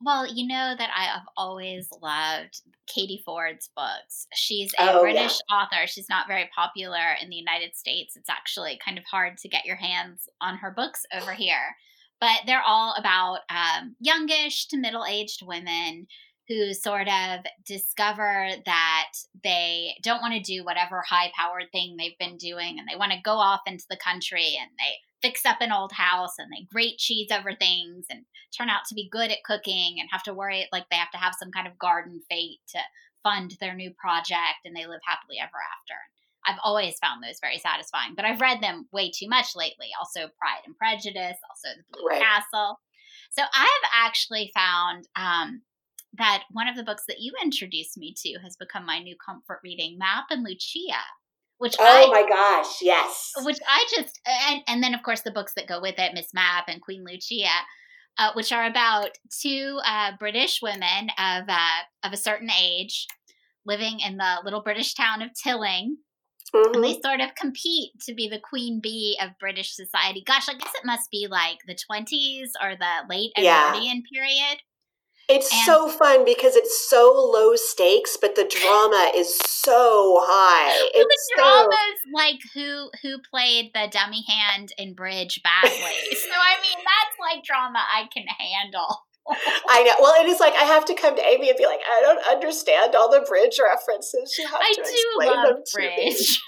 Well, you know that I have always loved Katie Fforde's books. She's a oh, British yeah. author. She's not very popular in the United States. It's actually kind of hard to get your hands on her books over here. But they're all about um, youngish to middle aged women who sort of discover that they don't want to do whatever high powered thing they've been doing and they want to go off into the country and they fix up an old house and they grate cheese over things and turn out to be good at cooking and have to worry like they have to have some kind of garden fate to fund their new project and they live happily ever after. I've always found those very satisfying, but I've read them way too much lately. Also, Pride and Prejudice, also The Blue right. Castle. So I have actually found um, that one of the books that you introduced me to has become my new comfort reading, Mapp and Lucia. Which oh I, my gosh, yes. Which I just and and then of course the books that go with it, Miss Mapp and Queen Lucia, uh, which are about two uh, British women of uh, of a certain age living in the little British town of Tilling. Mm-hmm. And they mm-hmm. sort of compete to be the queen bee of British society. Gosh, I guess it must be like the 20s or the late Edwardian yeah. period. It's and so fun because it's so low stakes, but the drama is so high. Well, it's the drama so... is like who who played the dummy hand in bridge badly. so I mean, that's like drama I can handle. I know. Well, it is like I have to come to Amy and be like, I don't understand all the bridge references. You have I to explain them to bridge. me.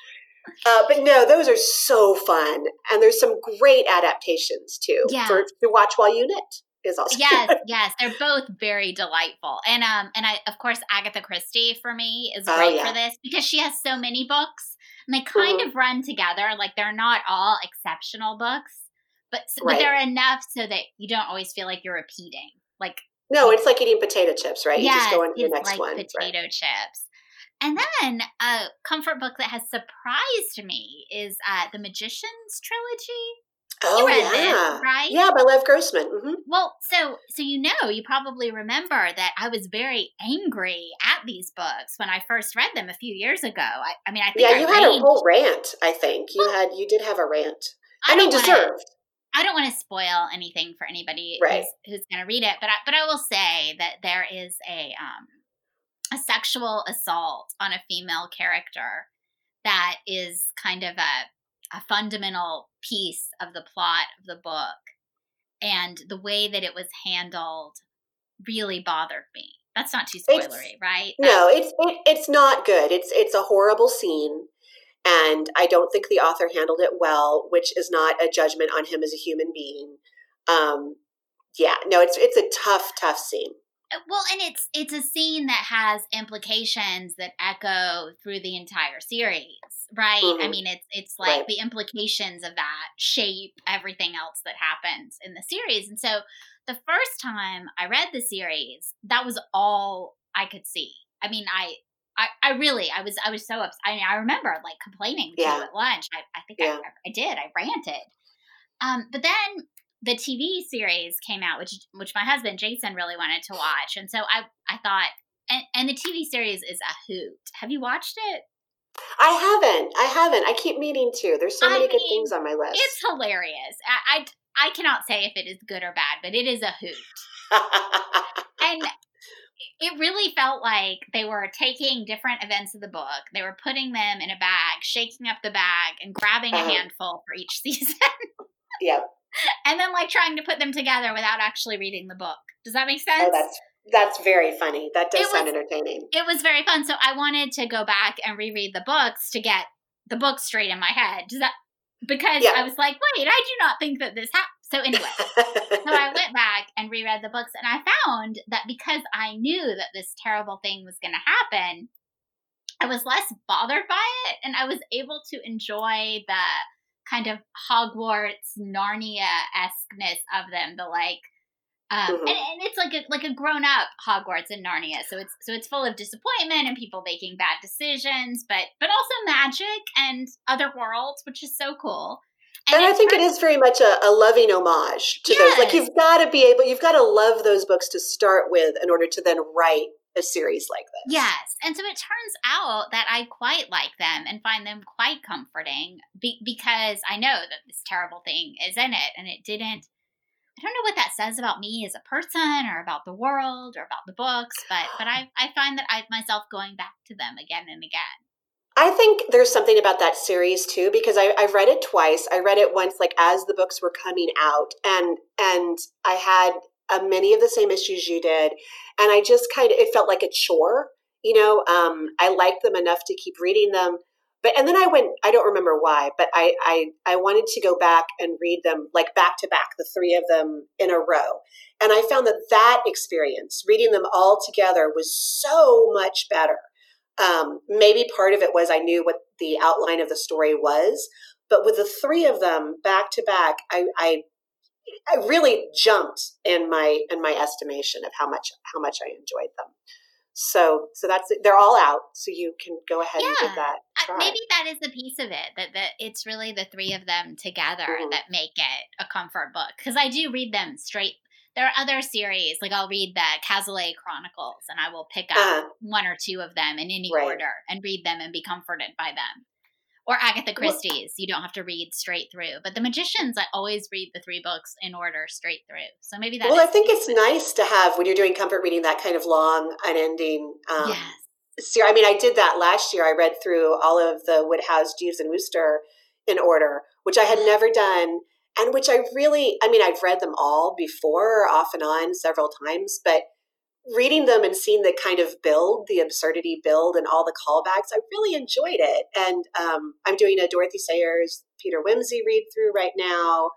Uh, but no, those are so fun, and there's some great adaptations too yeah. for to watch while you knit is also yes yes they're both very delightful and um and i of course agatha christie for me is oh, great oh, yeah. for this because she has so many books and they kind mm. of run together like they're not all exceptional books but right. but they're enough so that you don't always feel like you're repeating like no it's like eating potato chips right yeah, you just go into the next like one potato right. chips and then a comfort book that has surprised me is uh, the magician's trilogy Oh yeah, this, right? Yeah, by Lev Grossman. Mm-hmm. Well, so so you know, you probably remember that I was very angry at these books when I first read them a few years ago. I, I mean, I think yeah, I you had a whole rant. I think you well, had you did have a rant. I, I mean, deserved. Wanna, I don't want to spoil anything for anybody right. who's, who's going to read it, but I, but I will say that there is a um, a sexual assault on a female character that is kind of a, a fundamental piece of the plot of the book. And the way that it was handled really bothered me. That's not too spoilery, it's, right? No, it's it, it's not good. It's it's a horrible scene, and I don't think the author handled it well, which is not a judgment on him as a human being. Um, yeah, no, it's it's a tough, tough scene. Uh, well, and it's it's a scene that has implications that echo through the entire series, right? Mm-hmm. I mean, it's it's like right. the implications of that shape everything else that happens in the series. And so, the first time I read the series, that was all I could see. I mean, I I, I really I was I was so upset. I mean, I remember like complaining yeah. to at lunch. I, I think yeah. I, I did. I ranted. Um, but then the TV series came out, which which my husband Jason really wanted to watch, and so I I thought, and, and the TV series is a hoot. Have you watched it? I haven't. I haven't. I keep meaning to. There's so many I good things on my list. It's hilarious. I, I I cannot say if it is good or bad, but it is a hoot. and it really felt like they were taking different events of the book, they were putting them in a bag, shaking up the bag, and grabbing uh-huh. a handful for each season. yep and then like trying to put them together without actually reading the book. Does that make oh, sense? Oh, that's that's very funny. That does sound entertaining. It was very fun. So I wanted to go back and reread the books to get the book straight in my head. Does that because yeah. I was like, wait, I do not think that this happened. So anyway, so I went back and reread the books, and I found that because I knew that this terrible thing was going to happen, I was less bothered by it, and I was able to enjoy the kind of Hogwarts Narnia esqueness of them. The like, um, mm-hmm. and, and, it's like a like a grown up Hogwarts and Narnia. So it's so it's full of disappointment and people making bad decisions, but but also magic and other worlds, which is so cool. And, and I think it is very much a, a loving homage to yes. those. Like you've got to be able, you've got to love those books to start with in order to then write a series like this. Yes. And so it turns out that I quite like them and find them quite comforting be- because I know that this terrible thing is in it and it didn't. I don't know what that says about me as a person or about the world or about the books, but but I I find that I myself going back to them again and again. I think there's something about that series too because I, I've read it twice. I read it once, like as the books were coming out, and and I had uh, many of the same issues you did, and I just kind of it felt like a chore. You know, um, I liked them enough to keep reading them, but and then I went. I don't remember why, but I I I wanted to go back and read them like back to back, the three of them in a row, and I found that that experience, reading them all together, was so much better. Um, maybe part of it was I knew what the outline of the story was, but with the three of them back to back, I, I I really jumped in my in my estimation of how much how much I enjoyed them. So so that's they're all out, so you can go ahead yeah. and give that. Try. Maybe that is the piece of it that that it's really the three of them together mm-hmm. that make it a comfort book. Because I do read them straight. There are other series like I'll read the Cazalet Chronicles, and I will pick up uh, one or two of them in any right. order and read them and be comforted by them or Agatha Christie's. You don't have to read straight through. But the magicians, I always read the three books in order straight through. So maybe that. Well, I think it's nice to have when you're doing comfort reading that kind of long, unending. Um, yes. I mean, I did that last year. I read through all of the Wodehouse, Jeeves, and Wooster in order, which I had never done, and which I really. I mean, I've read them all before, off and on, several times, but reading them and seeing the kind of build, the absurdity build, and all the callbacks, I really enjoyed it. And um, I'm doing a Dorothy Sayers, Peter Wimsey read through right now.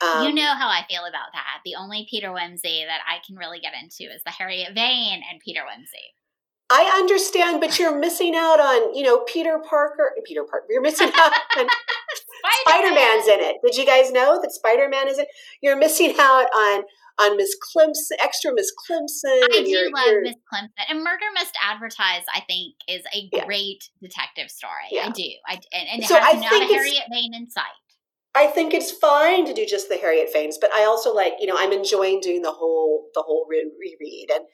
Um, you know how I feel about that. The only Peter Wimsey that I can really get into is the Harriet Vane and Peter Wimsey. I understand, but you're missing out on, you know, Peter Parker. Peter Parker. You're missing out on Spider Man's in it. Did you guys know that Spider Man is in? You're missing out on on Miss Climpson, extra Miss Climpson. I do you're, love Miss Climpson, and Murder Must Advertise. I think is a yeah. great detective story. Yeah. I do. I and, and it so has I not a Harriet Vane in sight. I think it's fine to do just the Harriet Vanes, but I also like, you know, I'm enjoying doing the whole the whole re- reread, and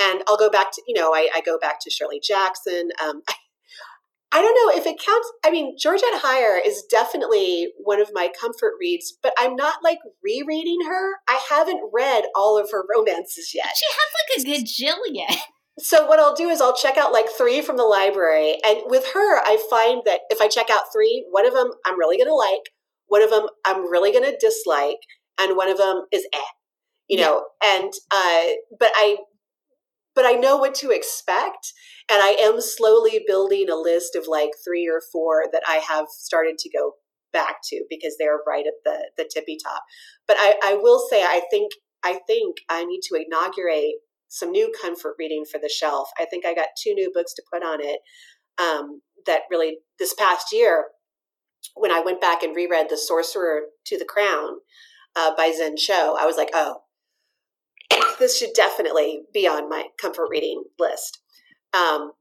and I'll go back to, you know, I, I go back to Shirley Jackson. Um, I, I don't know if it counts. I mean, Georgette Heyer is definitely one of my comfort reads, but I'm not like rereading her. I haven't read all of her romances yet. She has like a gajillion. So what I'll do is I'll check out like three from the library, and with her, I find that if I check out three, one of them I'm really going to like, one of them I'm really going to dislike, and one of them is eh, you yeah. know. And uh, but I, but I know what to expect, and I am slowly building a list of like three or four that I have started to go back to because they're right at the the tippy top. But I, I will say I think I think I need to inaugurate some new comfort reading for the shelf. I think I got two new books to put on it um, that really this past year when I went back and reread The Sorcerer to the Crown uh, by Zen Cho, I was like, oh, this should definitely be on my comfort reading list. Um,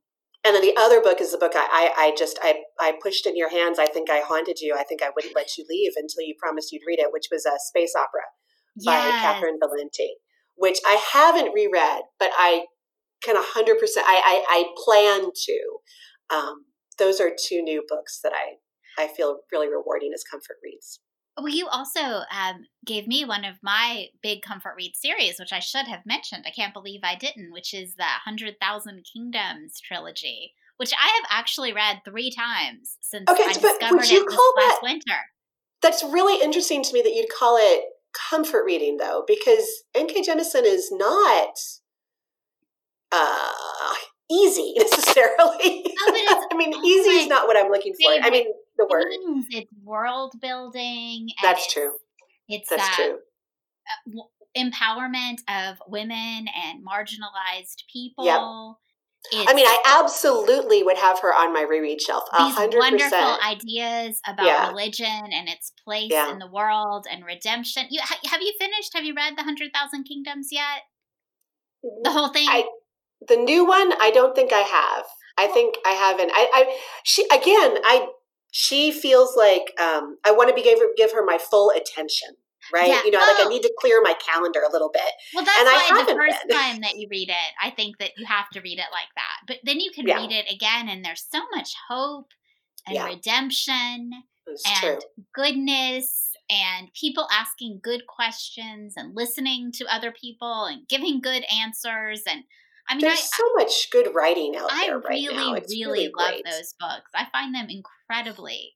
and then the other book is the book I, I, I, just I, I pushed in your hands. I think I haunted you. I think I wouldn't let you leave until you promised you'd read it, which was a space opera yes. by Catherynne Valente which I haven't reread, but I can 100%, I, I, I plan to. Um, those are two new books that I, I feel really rewarding as comfort reads. Well, you also um, gave me one of my big comfort read series, which I should have mentioned. I can't believe I didn't, which is the Hundred Thousand Kingdoms trilogy, which I have actually read three times since okay, I discovered it this last winter. That's really interesting to me that you'd call it comfort reading though, because N.K. Jemisin is not uh, easy necessarily. Oh, I mean, easy is not what I'm looking for. I mean, the word. It's world building. That's it's, true. It's that's uh, true. Empowerment of women and marginalized people. Yep. It's, I mean, I absolutely would have her on my reread shelf. These 100%. wonderful ideas about yeah. religion and its place yeah. in the world and redemption. You have you finished? Have you read the Hundred Thousand Kingdoms yet? The whole thing. I, the new one, I don't think I have. I think I haven't. I, I she again. I she feels like um, I want to be give her, give her my full attention right? Yeah. You know, well, like I need to clear my calendar a little bit. Well, that's and why the first been. time that you read it, I think that you have to read it like that. But then you can yeah. read it again, and there's so much hope and yeah. redemption that's and true. goodness and people asking good questions and listening to other people and giving good answers and I mean, there's I, so much good writing out I there right really, now. It's really, really love those books. I find them incredibly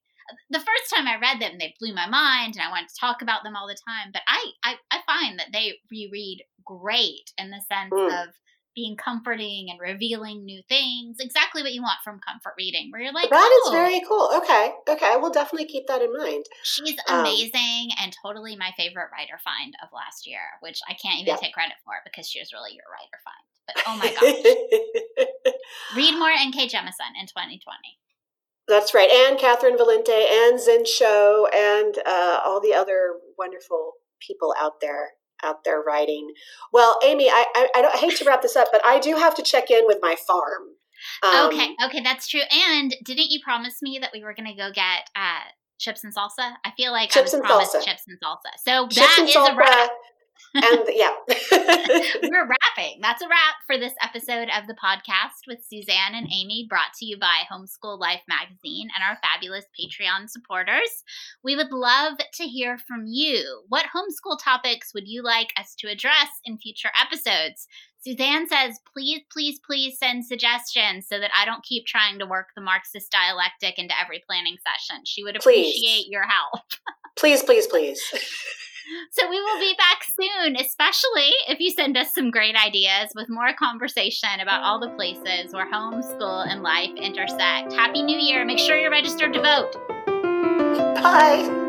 the first time I read them, they blew my mind, and I wanted to talk about them all the time. But I, I, I find that they reread great in the sense mm. of being comforting and revealing new things. Exactly what you want from comfort reading, where you're like, that oh, is very cool. Okay, okay, we'll definitely keep that in mind. She's um amazing um, and totally my favorite writer find of last year, which I can't even yeah. take credit for because she was really your writer find. But oh my gosh, read more N.K. Jemisin in 2020. That's right. And Catherynne Valente and Zen Cho and uh, all the other wonderful people out there out there writing. Well, Amy, I, I, I, hate to wrap this up, but I do have to check in with my farm. Um, okay, okay, that's true. And didn't you promise me that we were going to go get uh, chips and salsa? I feel like chips I was promised salsa. chips and salsa. So chips that is salsa, a wrap and yeah. We're wrapping. That's a wrap for this episode of the podcast with Suzanne and Amy, brought to you by Homeschool Life magazine and our fabulous Patreon supporters. We would love to hear from you. What homeschool topics would you like us to address in future episodes? Suzanne says, please, please, please send suggestions so that I don't keep trying to work the Marxist dialectic into every planning session. She would appreciate please. your help. please, please, please. So we will be back soon, especially if you send us some great ideas with more conversation about all the places where home, school, and life intersect. Happy New Year. Make sure you're registered to vote. Bye.